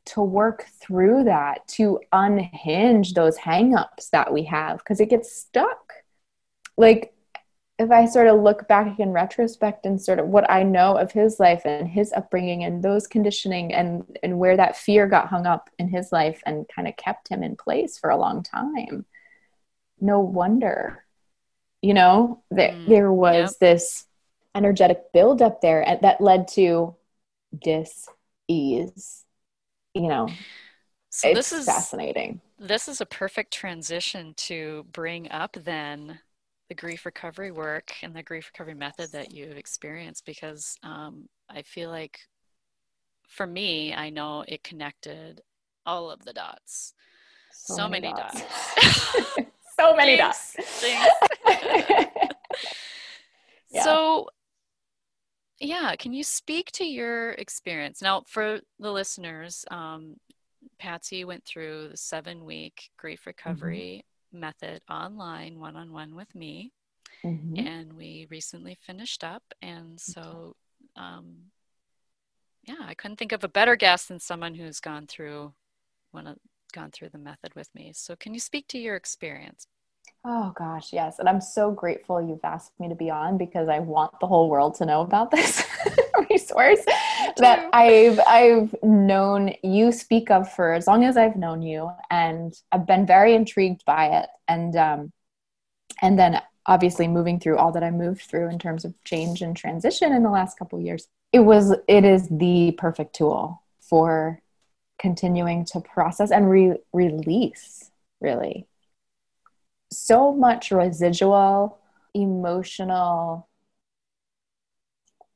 to work through that, to unhinge those hangups that we have, because it gets stuck. Like if I sort of look back in retrospect and sort of what I know of his life and his upbringing and those conditioning and and where that fear got hung up in his life and kind of kept him in place for a long time, no wonder, you know, that mm, there was yep. this energetic buildup there that led to dis ease. You know, so this is fascinating. This is a perfect transition to bring up then the grief recovery work and the grief recovery method that you've experienced because um, I feel like for me, I know it connected all of the dots. So, so many, many, dots. dots. so many dots. yeah. So, yeah, can you speak to your experience? Now, for the listeners, um, Patsy went through the seven week grief mm-hmm. recovery method online one on one with me. Mm-hmm. And we recently finished up. And so, um, yeah, I couldn't think of a better guest than someone who's gone through one of, gone through the method with me. So, can you speak to your experience? Oh gosh, yes. And I'm so grateful you've asked me to be on because I want the whole world to know about this resource that I've I've known you speak of for as long as I've known you and I've been very intrigued by it and um and then obviously moving through all that I moved through in terms of change and transition in the last couple years. It was it is the perfect tool for continuing to process and re- release really so much residual emotional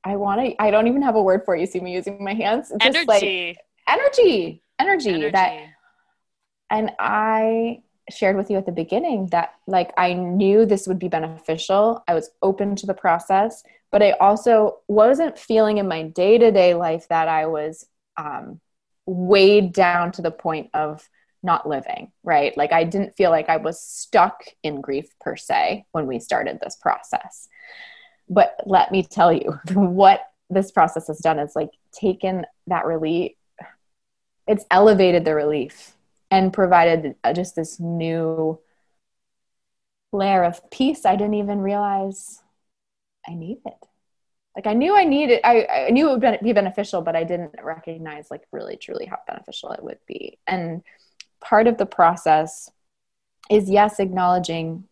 i want to i don't even have a word for it. You see me using my hands? It's energy. like energy energy, energy. that and i shared with you at the beginning that like i knew this would be beneficial. I was open to the process but i also wasn't feeling in my day-to-day life that i was um, weighed down to the point of not living, right? Like I didn't feel like I was stuck in grief per se when we started this process. But let me tell you, what this process has done is like taken that relief, it's elevated the relief and provided uh, just this new layer of peace I didn't even realize I needed. Like I knew I needed, I, I knew it would be beneficial, but I didn't recognize like really truly how beneficial it would be. And part of the process is yes acknowledging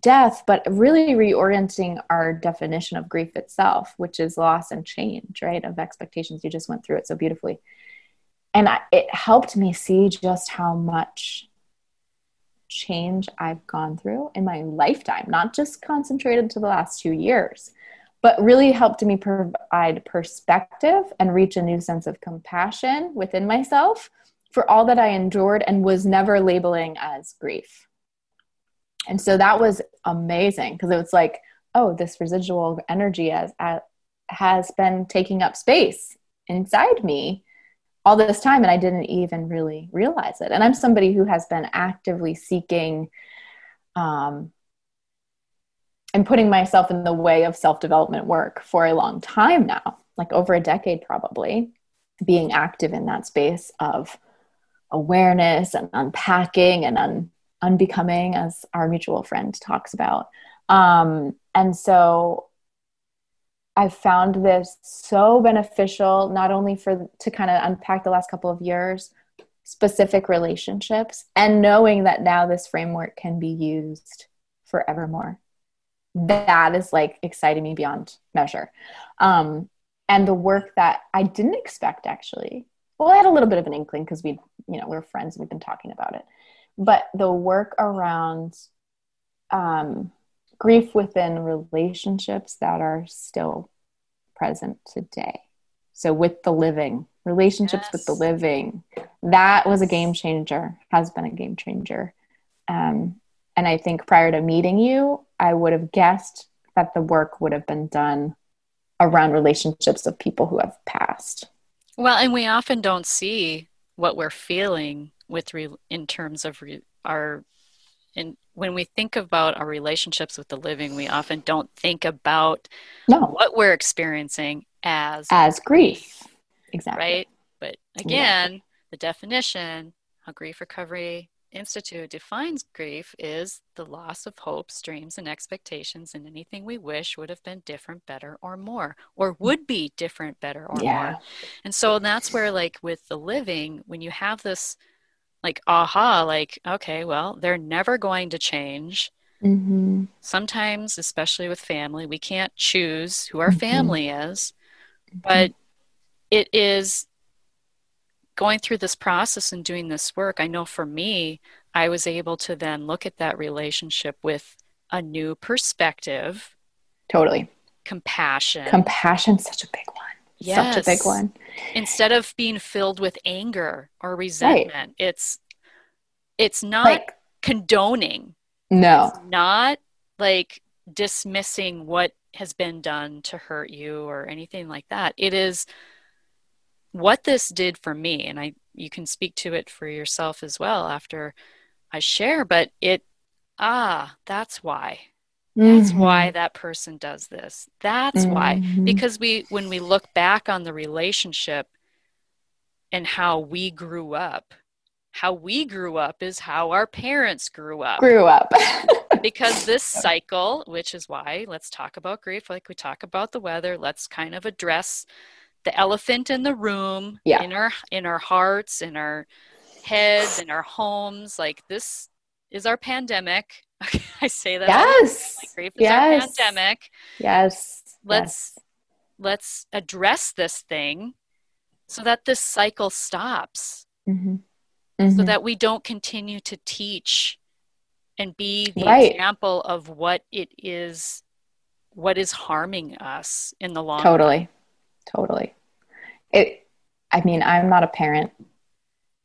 death but really reorienting our definition of grief itself which is loss and change right of expectations. You just went through it so beautifully. And I, it helped me see just how much change i've gone through in my lifetime not just concentrated to the last two years but really helped me provide perspective and reach a new sense of compassion within myself for all that I endured and was never labeling as grief. And so that was amazing because it was like, oh, this residual energy has, been taking up space inside me all this time and I didn't even really realize it. And I'm somebody who has been actively seeking um, and putting myself in the way of self development work for a long time now, like over a decade probably, being active in that space of awareness and unpacking and un- unbecoming, as our mutual friend talks about. Um, and so I found this so beneficial, not only for to kind of unpack the last couple of years, specific relationships, and knowing that now this framework can be used forevermore. That is like exciting me beyond measure. Um, and the work that I didn't expect actually well i had a little bit of an inkling because we you know we're friends and we've been talking about it. But the work around um, grief within relationships that are still present today. So with the living relationships yes. with the living that was a game changer has been a game changer. Um, and i think prior to meeting you i would have guessed that the work would have been done around relationships of people who have passed well, and we often don't see what we're feeling with re- in terms of re- our and when we think about our relationships with the living, we often don't think about no. what we're experiencing as as grief. Exactly. Right? But again, the definition, how grief recovery Institute defines grief is the loss of hopes, dreams, and expectations, and anything we wish would have been different, better, or more, or would be different, better, or yeah. more. And so that's where, like, with the living, when you have this, like, aha, like, okay, well, they're never going to change. Mm-hmm. Sometimes, especially with family, we can't choose who our mm-hmm. family is, mm-hmm. but it is going through this process and doing this work, I know for me, I was able to then look at that relationship with a new perspective. Totally. Compassion. Compassion, such a big one. Yes. Such a big one. Instead of being filled with anger or resentment, right. it's it's not like, condoning. No. It's not like dismissing what has been done to hurt you or anything like that. It is what this did for me and i you can speak to it for yourself as well after i share but it ah that's why that's mm-hmm. why that person does this that's mm-hmm. why because we when we look back on the relationship and how we grew up how we grew up is how our parents grew up. Grew up. because this cycle, which is why let's talk about grief, like we talk about the weather, let's kind of address the elephant in the room, yeah. in our in our hearts, in our heads, in our homes. Like this is our pandemic. I say that. Yes. Like grief is yes. our pandemic. Yes. Let's yes. let's address this thing so that this cycle stops. Mm-hmm. Mm-hmm. So that we don't continue to teach and be the right. example of what it is what is harming us in the long totally run. Totally. It i mean i'm not a parent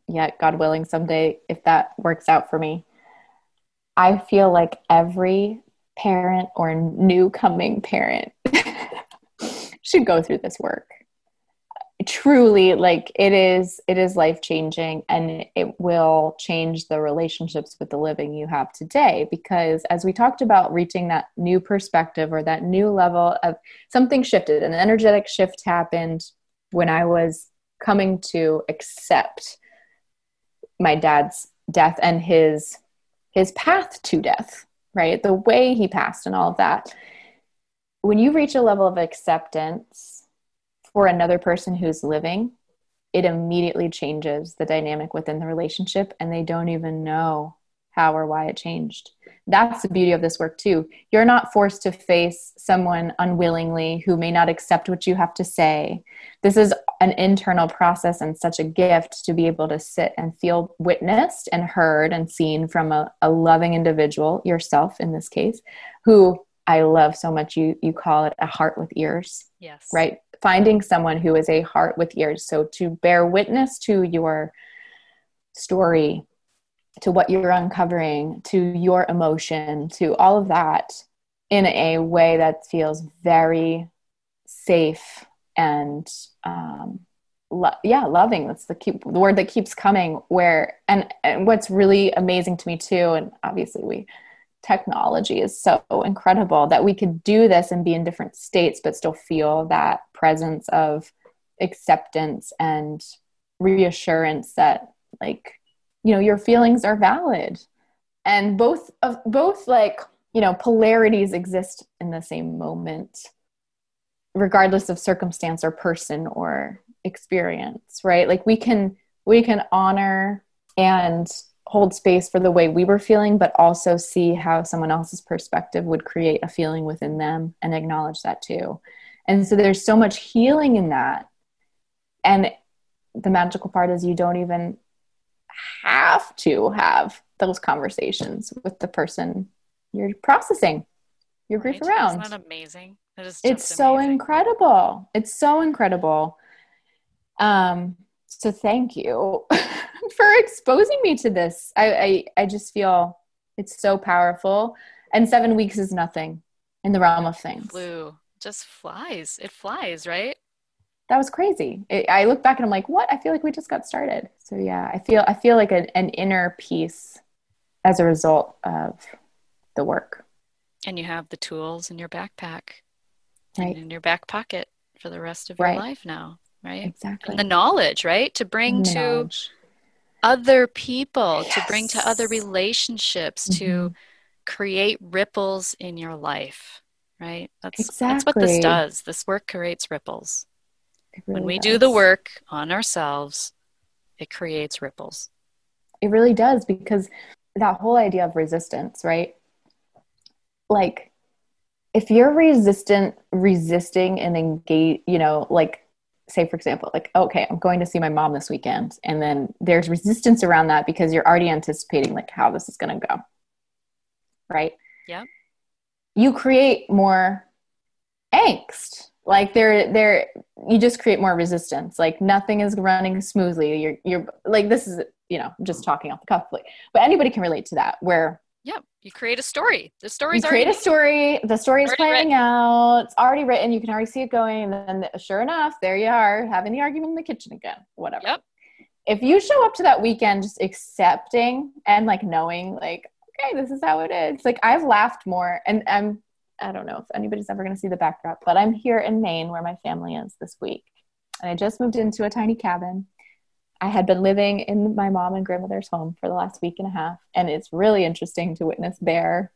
yet god willing someday if that works out for me. I feel like every parent or new coming parent should go through this work truly like it is it is life changing and it will change the relationships with the living you have today because as we talked about reaching that new perspective or that new level of something shifted an energetic shift happened when i was coming to accept my dad's death and his his path to death right? The way he passed and all of that. When you reach a level of acceptance for another person who's living, it immediately changes the dynamic within the relationship and they don't even know how or why it changed. That's the beauty of this work, too. You're not forced to face someone unwillingly who may not accept what you have to say. This is an internal process and such a gift to be able to sit and feel witnessed and heard and seen from a, a loving individual, yourself in this case, who I love so much. You, you call it a heart with ears. Yes. Right? Finding someone who is a heart with ears. So to bear witness to your story, to what you're uncovering, to your emotion, to all of that in a way that feels very safe and um, lo- yeah, loving. That's the keep the word that keeps coming. Where and, and what's really amazing to me too, and obviously we technology is so incredible that we could do this and be in different states but still feel that presence of acceptance and reassurance that like you know your feelings are valid and both of both like you know polarities exist in the same moment regardless of circumstance or person or experience right like we can we can honor and hold space for the way we were feeling, but also see how someone else's perspective would create a feeling within them and acknowledge that too. And so there's so much healing in that. And the magical part is you don't even have to have those conversations with the person you're processing your grief right? around. Isn't that amazing? That is it's so amazing. incredible. It's so incredible. Um, so thank you for exposing me to this. I, I, I just feel it's so powerful. And seven weeks is nothing in the realm of things. Flew just flies. It flies, right? That was crazy. It, I look back and I'm like, what? I feel like we just got started. So yeah, I feel I feel like a, an inner peace as a result of the work. And you have the tools in your backpack, right, in your back pocket for the rest of your right. life now, right? Exactly. And the knowledge, right, to bring to other people, yes. to bring to other relationships, mm-hmm. to create ripples in your life, right? That's exactly. that's what this does. This work creates ripples. Really when we does. do the work on ourselves, it creates ripples. It really does because that whole idea of resistance, right? Like if you're resistant resisting and engage, you know, like say for example like okay i'm going to see my mom this weekend and then there's resistance around that because you're already anticipating like how this is going to go right yeah you create more angst. Like there there you just create more resistance. Like nothing is running smoothly. You're you're like this is you know just talking off the cuff but anybody can relate to that where yeah you create a story. The story's already. you create already a story the story is playing written. out. It's already written. You can already see it going. And then sure enough there you are having the argument in the kitchen again whatever. Yep. If you show up to that weekend just accepting and like knowing like okay this is how it is like i've laughed more and i'm i don't know if anybody's ever going to see the backdrop but i'm here in maine where my family is this week and i just moved into a tiny cabin I had been living in my mom and grandmother's home for the last week and a half, and it's really interesting to witness their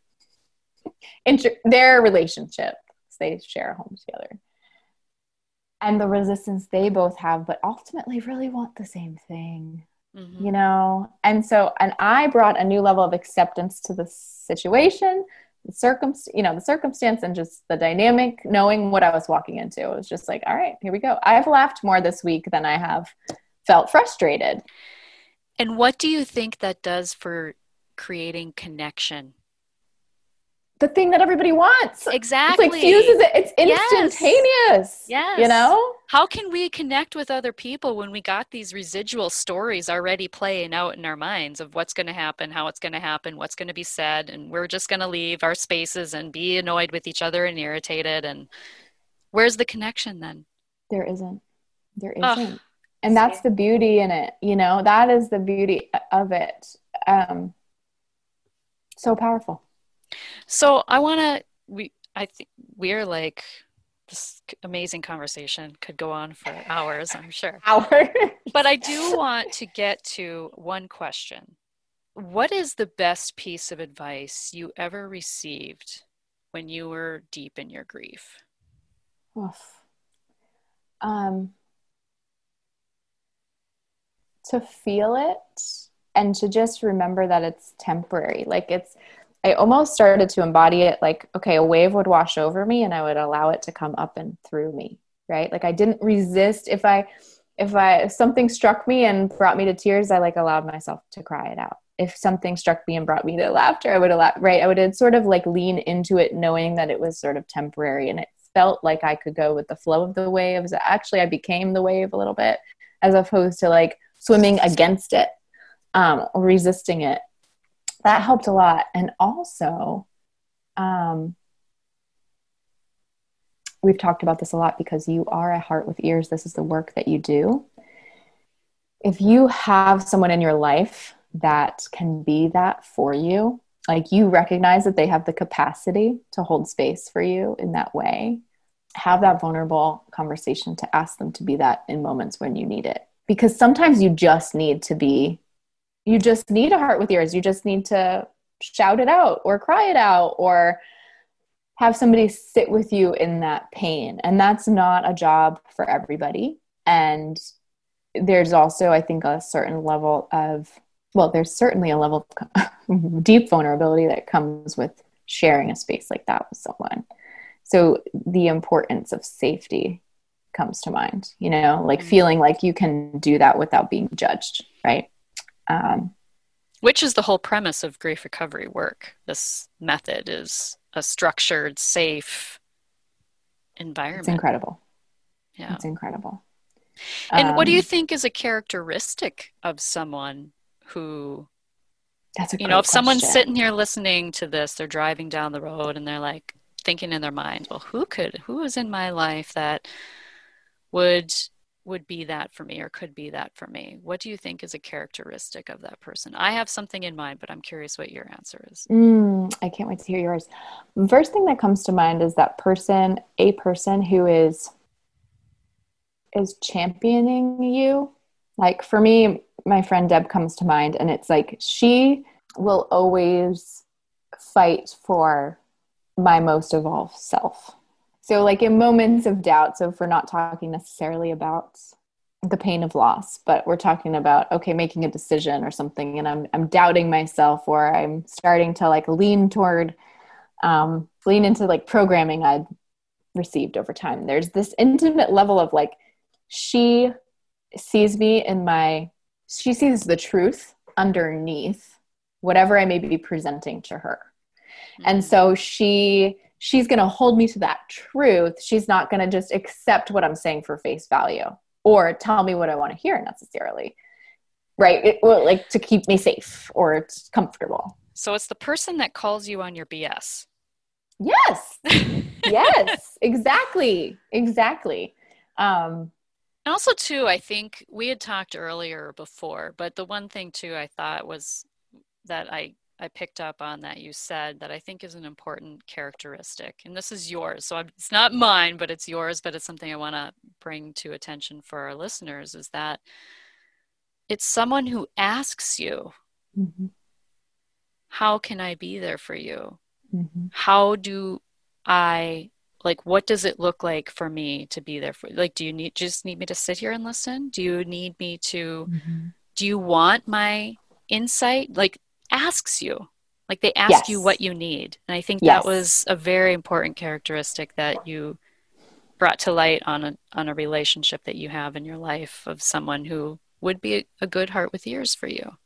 inter- their relationship. They share a home together, and the resistance they both have, but ultimately really want the same thing. Mm-hmm. You know, and so, and I brought a new level of acceptance to the situation, the circumstance, you know, the circumstance, and just the dynamic, knowing what I was walking into. It was just like, all right, here we go. I've laughed more this week than I have felt frustrated. And what do you think that does for creating connection? The thing that everybody wants. Exactly. It's like fuses it. It's instantaneous. Yes. yes. You know? How can we connect with other people when we got these residual stories already playing out in our minds of what's going to happen, how it's going to happen, what's going to be said, and we're just going to leave our spaces and be annoyed with each other and irritated and where's the connection then? There isn't. There isn't and that's the beauty in it you know that is the beauty of it um so powerful so i want to we i think we're like this amazing conversation could go on for hours i'm sure hours but i do want to get to one question what is the best piece of advice you ever received when you were deep in your grief Oof. um to feel it and to just remember that it's temporary. Like it's, I almost started to embody it like, okay, a wave would wash over me and I would allow it to come up and through me, right? Like I didn't resist. If I, if I, if something struck me and brought me to tears, I like allowed myself to cry it out. If something struck me and brought me to laughter, I would allow, right? I would sort of like lean into it knowing that it was sort of temporary and it felt like I could go with the flow of the waves. Actually, I became the wave a little bit as opposed to like, swimming against it um, or resisting it. That helped a lot. And also, um, we've talked about this a lot because you are a heart with ears. This is the work that you do. If you have someone in your life that can be that for you, like you recognize that they have the capacity to hold space for you in that way, have that vulnerable conversation to ask them to be that in moments when you need it because sometimes you just need to be you just need a heart with ears. You just need to shout it out or cry it out or have somebody sit with you in that pain. And that's not a job for everybody. And there's also i think a certain level of well there's certainly a level of deep vulnerability that comes with sharing a space like that with someone. So the importance of safety comes to mind you know like mm-hmm. feeling like you can do that without being judged right um, which is the whole premise of grief recovery work. This method is a structured safe environment. it's incredible. Yeah. It's incredible. And um, what do you um, think is a characteristic of someone who that's a you know if question. someone's sitting here listening to this they're driving down the road and they're like thinking in their mind well who could who is in my life that would would be that for me or could be that for me. What do you think is a characteristic of that person? I have something in mind but i'm curious what your answer is. Mm, i can't wait to hear yours. First thing that comes to mind is that person a person who is is championing you. Like for me my friend deb comes to mind and it's like she will always fight for my most evolved self so, like in moments of doubt, so if we're not talking necessarily about the pain of loss, but we're talking about okay, making a decision or something, and I'm I'm doubting myself, or I'm starting to like lean toward um, lean into like programming I'd received over time. There's this intimate level of like she sees me in my she sees the truth underneath whatever I may be presenting to her. Mm-hmm. And so she she's going to hold me to that truth. She's not going to just accept what I'm saying for face value or tell me what I want to hear necessarily. Right? It, well, like to keep me safe or it's comfortable. So it's the person that calls you on your BS. Yes. yes, exactly. Exactly. Um, and also, too, I think we had talked earlier before, but the one thing, too, I thought was that I I picked up on that you said that I think is an important characteristic. And this is yours. So it's not mine, but it's yours, but it's something I want to bring to attention for our listeners is that it's someone who asks you, Mm-hmm. How can I be there for you? Mm-hmm. How do I like what does it look like for me to be there for like do you need just need me to sit here and listen do you need me to Mm-hmm. do you want my insight like asks you like they ask you what you need and i think Yes. that was a very important characteristic that you brought to light on a on a relationship that you have in your life of someone who would be a, a good heart with ears for you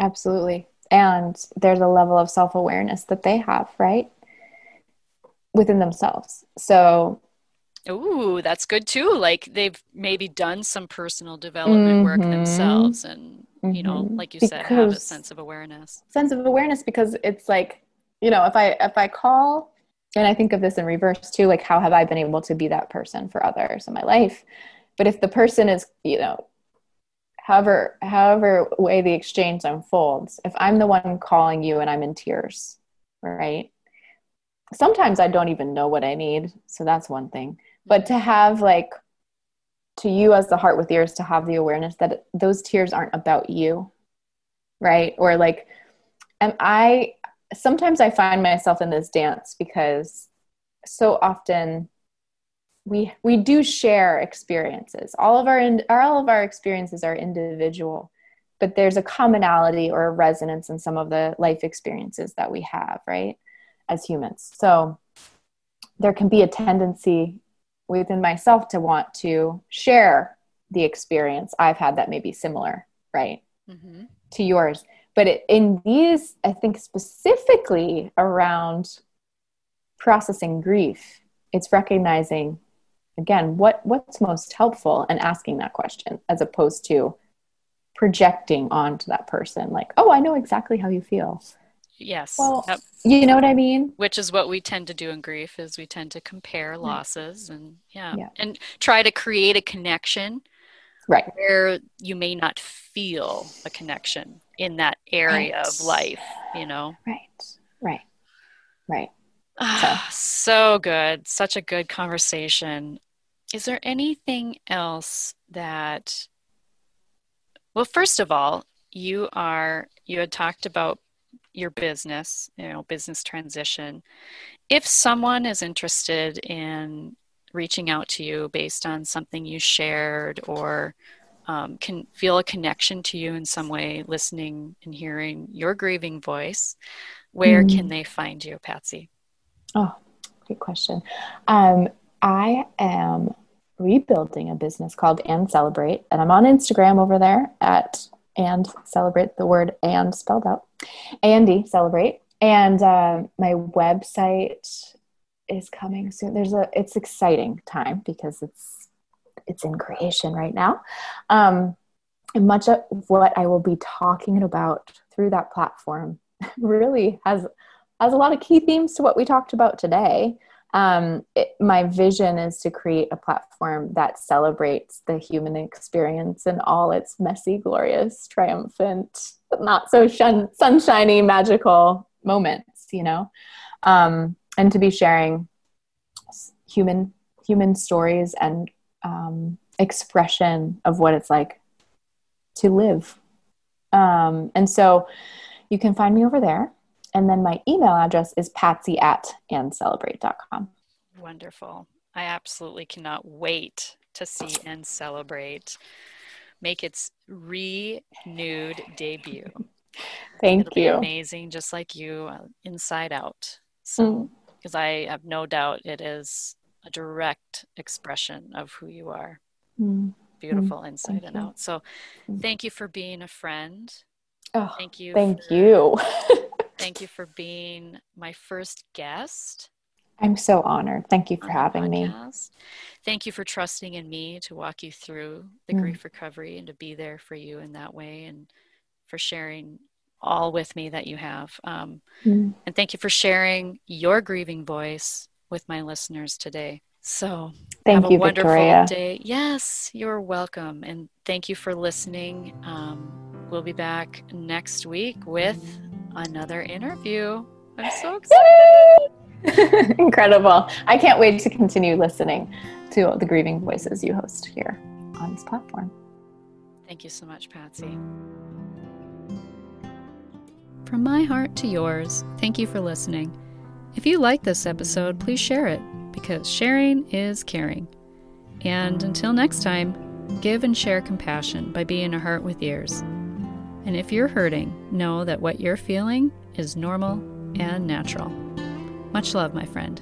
Absolutely. And there's a level of self awareness that they have, right? Within themselves. So, Ooh, that's good too. Like they've maybe done some personal development work Mhm. themselves and, you know, Mhm. like you said, have a sense of awareness. sense of awareness because it's like, you know, if I if I call and I think of this in reverse too, like how have I been able to be that person for others in my life? But if the person is, you know, however however way the exchange unfolds, if I'm the one calling you and I'm in tears, right? Sometimes I don't even know what I need, so that's one thing. But to have like to you as the heart with ears to have the awareness that those tears aren't about you, right? Or like am I sometimes I find myself in this dance because so often we we do share experiences. All of our all of our experiences are individual, but there's a commonality or a resonance in some of the life experiences that we have, right? As humans. So there can be a tendency within myself to want to share the experience I've had that may be similar, right? Mm-hmm. to yours but it, in these i think specifically around processing grief it's recognizing again what what's most helpful and asking that question as opposed to projecting onto that person like oh i know exactly how you feel Yes. Well, Yep. you know what i mean Which is what we tend to do in grief is we tend to compare losses and yeah. Yeah. And try to create a connection right where you may not feel a connection in that area of life, you know. right right right Ah, so good. Such a good conversation. Is there anything else that, well, first of all, you are, you had talked about your business, you know, business transition. If someone is interested in reaching out to you based on something you shared or um, can feel a connection to you in some way, listening and hearing your grieving voice, where Mm. can they find you, Patsy? Oh, great question. Um, I am rebuilding a business called And Celebrate, and I'm on Instagram over there at And Celebrate, the word and spelled out, and Celebrate. And uh, my website is coming soon. There's a, it's exciting time because it's, it's in creation right now. Um, and much of what I will be talking about through that platform really has has a lot of key themes to what we talked about today. Um, it, my vision is to create a platform that celebrates the human experience in all its messy, glorious, triumphant, not so shun- sunshiny, magical moments. You know, um, and to be sharing human human stories and um, expression of what it's like to live. Um, and so, you can find me over there. And then my email address is patsy at andcelebrate.com. Wonderful. I absolutely cannot wait to see and celebrate make its renewed debut. Thank It'll be you. amazing, just like you, uh, inside out. So, Mm. because I have no doubt it is a direct expression of who you are. Mm. Beautiful inside thank and you. out. So, Mm. thank you for being a friend. Oh, Thank you. thank for, you. Thank you for being my first guest. I'm so honored. Thank you for having me. Thank you for trusting in me to walk you through the Mm. grief recovery and to be there for you in that way and for sharing all with me that you have. Um, Mm. and thank you for sharing your grieving voice with my listeners today. So, Thank have you, a wonderful Victoria. day. Yes, you're welcome. And thank you for listening. Um, we'll be back next week with another interview. I'm so excited. Incredible. I can't wait to continue listening to the grieving voices you host here on this platform. Thank you so much, Patsy. From my heart to yours, thank you for listening. If you like this episode, please share it because sharing is caring. And until next time, give and share compassion by being a heart with ears. And if you're hurting, know that what you're feeling is normal and natural. Much love, my friend.